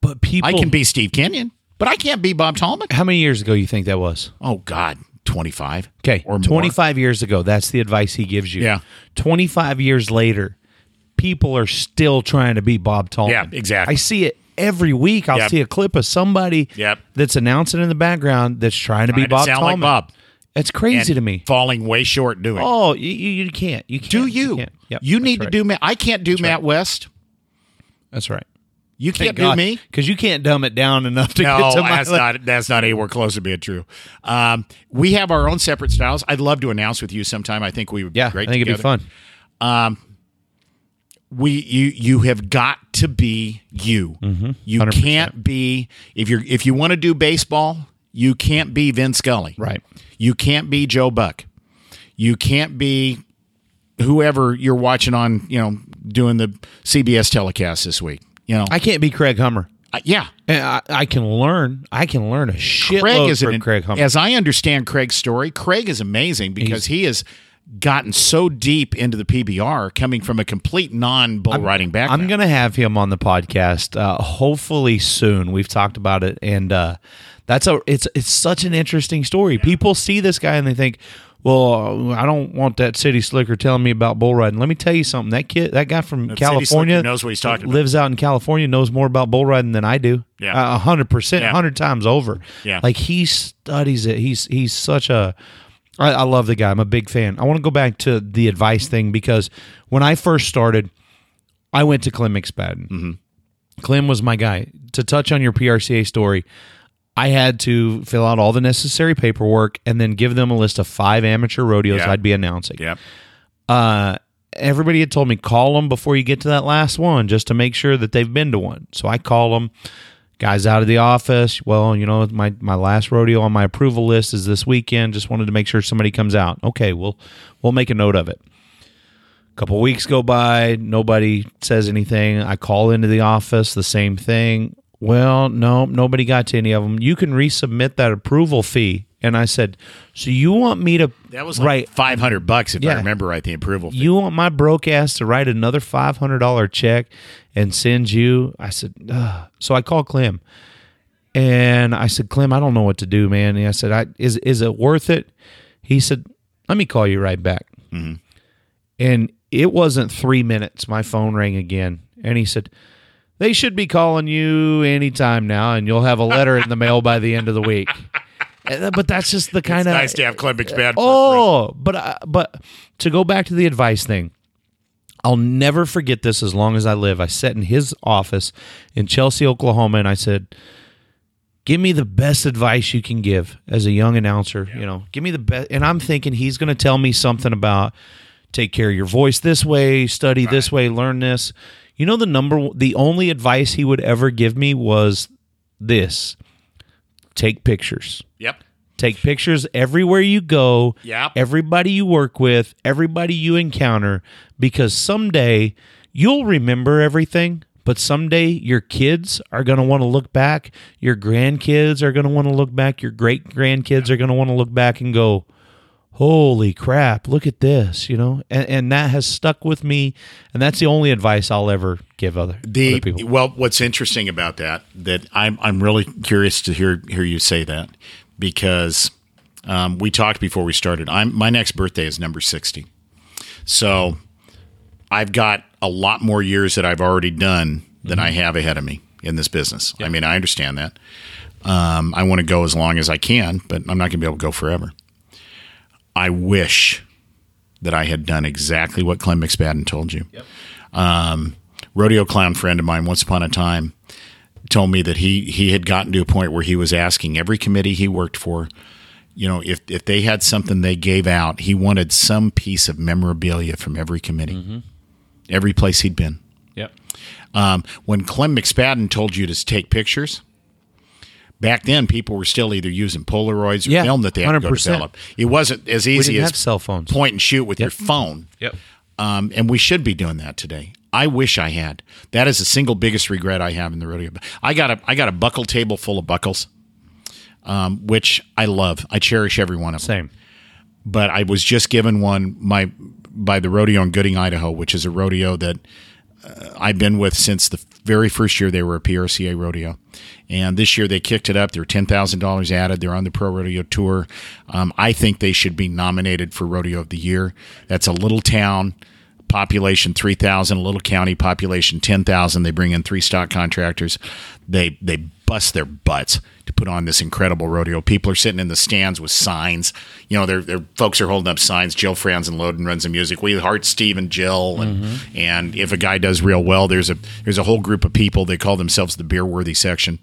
But people I can be Steve Kenyon, but I can't be Bob Tallman. How many years ago you think that was? Oh God, twenty five. Okay. or more. 25 years ago, that's the advice he gives you. Yeah. 25 years later, people are still trying to be Bob Tallman. Yeah, exactly. I see it every week. I'll Yep. see a clip of somebody Yep. that's announcing in the background that's trying to be Trying to Bob sound like Bob. It's crazy to me. falling way short doing. Oh, you, you, you can't. You can't. do you? can't. Yep, you need right. to do. matt I can't do Matt West. That's right. You can't do me. because you can't dumb it down enough to No, get to my that's not that's not anywhere close to being true. Um, we have our own separate styles. I'd love to announce with you sometime. I think we would Yeah, be great. I think it'd be together. fun. we you you have got to be you. Mm-hmm. You can't be if you're if you want to do baseball, you can't be Vin Scully. Right. You can't be Joe Buck. You can't be whoever you're watching on, you know, doing the CBS telecast this week. You know, I can't be Craig Hummer. I- yeah. I, I can learn. I can learn a shitload Craig is from an, Craig Hummer. as I understand Craig's story. Craig is amazing because he has gotten so deep into the PBR, coming from a complete non-bull riding background. I'm going to have him on the podcast uh, hopefully soon. We've talked about it, and uh, that's a it's it's such an interesting story. People see this guy and they think, "Well, I don't want that city slicker telling me about bull riding." Let me tell you something. That kid, that guy from city California, knows what he's talking about. Lives out in California, knows more about bull riding than I do. Yeah. a hundred percent, a hundred times over. Yeah. like he studies it. He's he's such a I, I love the guy. I'm a big fan. I want to go back to the advice thing because when I first started, I went to Clem McSpadden. Mm-hmm. Clem was my guy. To touch on your PRCA story, I had to fill out all the necessary paperwork and then give them a list of five amateur rodeos Yeah. I'd be announcing. Yep. Uh, everybody had told me call them before you get to that last one just to make sure that they've been to one. So I call them. Guys out of the office. Well, you know, my my last rodeo on my approval list is this weekend. Just wanted to make sure somebody comes out. Okay, we'll we'll make a note of it. A couple weeks go by, nobody says anything. I call into the office, the same thing. Well, no, nobody got to any of them. You can resubmit that approval fee. And I said, so you want me to That was like write five hundred bucks if I Yeah. remember right. The approval. fee. you want my broke ass to write another five hundred dollar check and send you? I said, Ugh. so I called Clem, and I said, Clem, I don't know what to do, man. And I said, I is is it worth it? He said, let me call you right back. Mm-hmm. And it wasn't three minutes. My phone rang again, and he said. They should be calling you anytime now, and you'll have a letter in the mail by the end of the week. But that's just the kind of nice to have Clem McSpadden. for. Oh, but uh, but to go back to the advice thing, I'll never forget this as long as I live. I sat in his office in Chelsea, Oklahoma, and I said, "Give me the best advice you can give as a young announcer. You know, give me the best." And I'm thinking he's going to tell me something about take care of your voice this way, study this way, learn this. You know, the number, the only advice he would ever give me was this: take pictures Yep. take pictures everywhere you go Yep. everybody you work with everybody you encounter because someday you'll remember everything but someday your kids are going to want to look back your grandkids are going to want to look back your great grandkids are going to want to look back and go holy crap look at this you know and, and that has stuck with me and that's the only advice i'll ever give other, The other people well, what's interesting about that that I'm I'm really curious to hear hear you say that because um, we talked before we started. I'm my next birthday is number sixty, so I've got a lot more years that I've already done than I have ahead of me in this business. I mean, I understand that. Um, I want to go as long as I can, but I'm not going to be able to go forever. I wish that I had done exactly what Clem McSpadden told you. Um, rodeo clown friend of mine once upon a time told me that he he had gotten to a point where he was asking every committee he worked for you know if if they had something they gave out he wanted some piece of memorabilia from every committee. Every place he'd been. Yep. Um, when clem mcspadden told you to take pictures back then people were still either using Polaroids or Yeah, film that they had to go develop. It wasn't as easy as cell phones. point and shoot with your phone. Yep. Um, and we should be doing that today. I wish I had. That is the single biggest regret I have in the rodeo. I got a I got a buckle table full of buckles, um, which I love. I cherish every one of them Same. but I was just given one my by the rodeo in Gooding, Idaho, which is a rodeo that uh, I've been with since the very first year they were a PRCA rodeo, and this year they kicked it up. They're ten thousand dollars added. They're on the pro rodeo tour. Um, I think they should be nominated for rodeo of the year. That's a little town. Population three thousand, a little county population ten thousand. They bring in three stock contractors. They they bust their butts to put on this incredible rodeo. People are sitting in the stands with signs. You know, their their folks are holding up signs. Jill Franz and Loden runs the music. We heart Steve and Jill, and mm-hmm. and if a guy does real well, there's a there's a whole group of people. They call themselves the beer worthy section.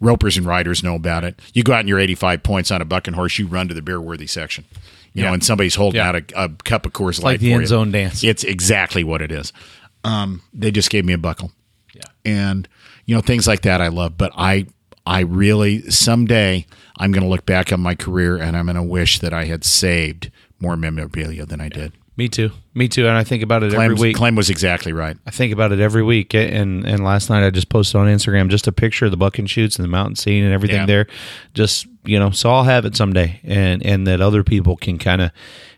Ropers and riders know about it. You go out in you're 85 points on a bucking horse, you run to the beer worthy section. You know, and somebody's holding Yeah. out a, a cup of Coors Light like the for end you. zone dance. It's exactly what it is. Um, they just gave me a buckle. Yeah. And you know things like that I love, but I I really someday I'm going to look back on my career and I'm going to wish that I had saved more memorabilia than I did. Me too. Me too. And I think about it Clem, every week. Clem was exactly right. I think about it every week. And and last night I just posted on Instagram just a picture of the buck and chutes and the mountain scene and everything Yeah. there. Just you know, so I'll have it someday, and and that other people can kind of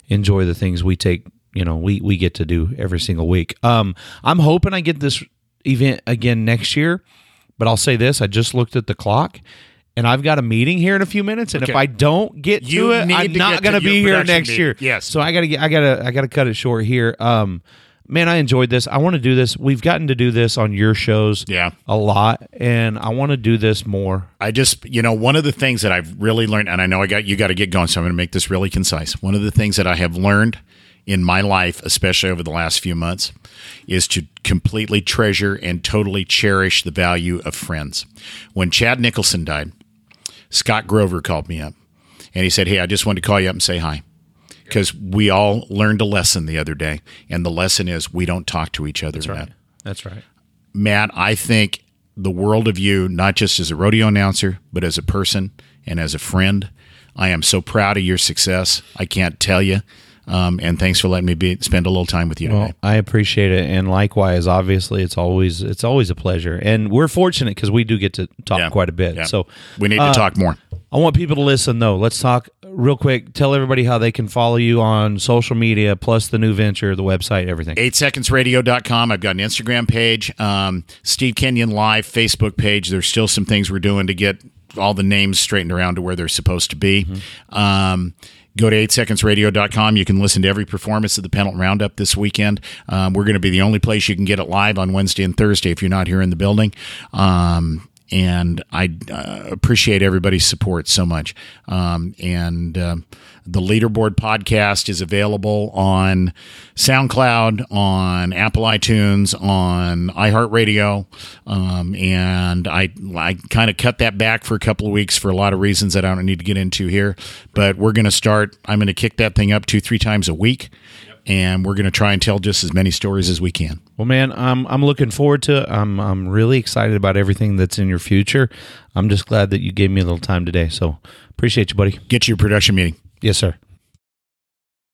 enjoy the things we take. You know, we we get to do every single week. Um, I'm hoping I get this event again next year. But I'll say this: I just looked at the clock. And I've got a meeting here in a few minutes, and if I don't get You to it, I'm to not going to be here next meeting. year. Yes. So I gotta get, I gotta, I gotta cut it short here. Um, man, I enjoyed this. I want to do this. We've gotten to do this on your shows, Yeah. a lot, and I want to do this more. I just, you know, one of the things that I've really learned, and I know I got you got to get going, so I'm going to make this really concise. One of the things that I have learned in my life, especially over the last few months, is to completely treasure and totally cherish the value of friends. When Chad Nicholson died, Scott Grover called me up and he said, Hey, I just wanted to call you up and say hi. Because we all learned a lesson the other day, and the lesson is we don't talk to each other. Matt. That's right. Matt, I think the world of you, not just as a rodeo announcer, but as a person and as a friend. I am so proud of your success. I can't tell you. Um, and thanks for letting me be, spend a little time with you Well, today. I appreciate it, and likewise, obviously, it's always it's always a pleasure, and we're fortunate because we do get to talk Yeah. quite a bit. Yeah. So we need uh, to talk more. I want people to listen though. Let's talk real quick. Tell everybody how they can follow you on social media, plus the new venture, the website, everything. 8secondsradio.com. I've got an Instagram page, um, Steve Kenyon Live Facebook page. There's still some things we're doing to get all the names straightened around to where they're supposed to be. Um, go to 8secondsradio.com. You can listen to every performance of the Pendleton Roundup this weekend. Um, we're going to be the only place you can get it live on Wednesday and Thursday if you're not here in the building. Um, and I uh, appreciate everybody's support so much. Um, and um, the Leaderboard podcast is available on SoundCloud, on Apple iTunes, on iHeartRadio, um, and I I kind of cut that back for a couple of weeks for a lot of reasons that I don't need to get into here. But we're going to start. I'm going to kick that thing up two three times a week. And we're going to try and tell just as many stories as we can. Well, man, I'm I'm looking forward to it. I'm I'm really excited about everything that's in your future. I'm just glad that you gave me a little time today. So appreciate you, buddy. Get to your production meeting. Yes, sir.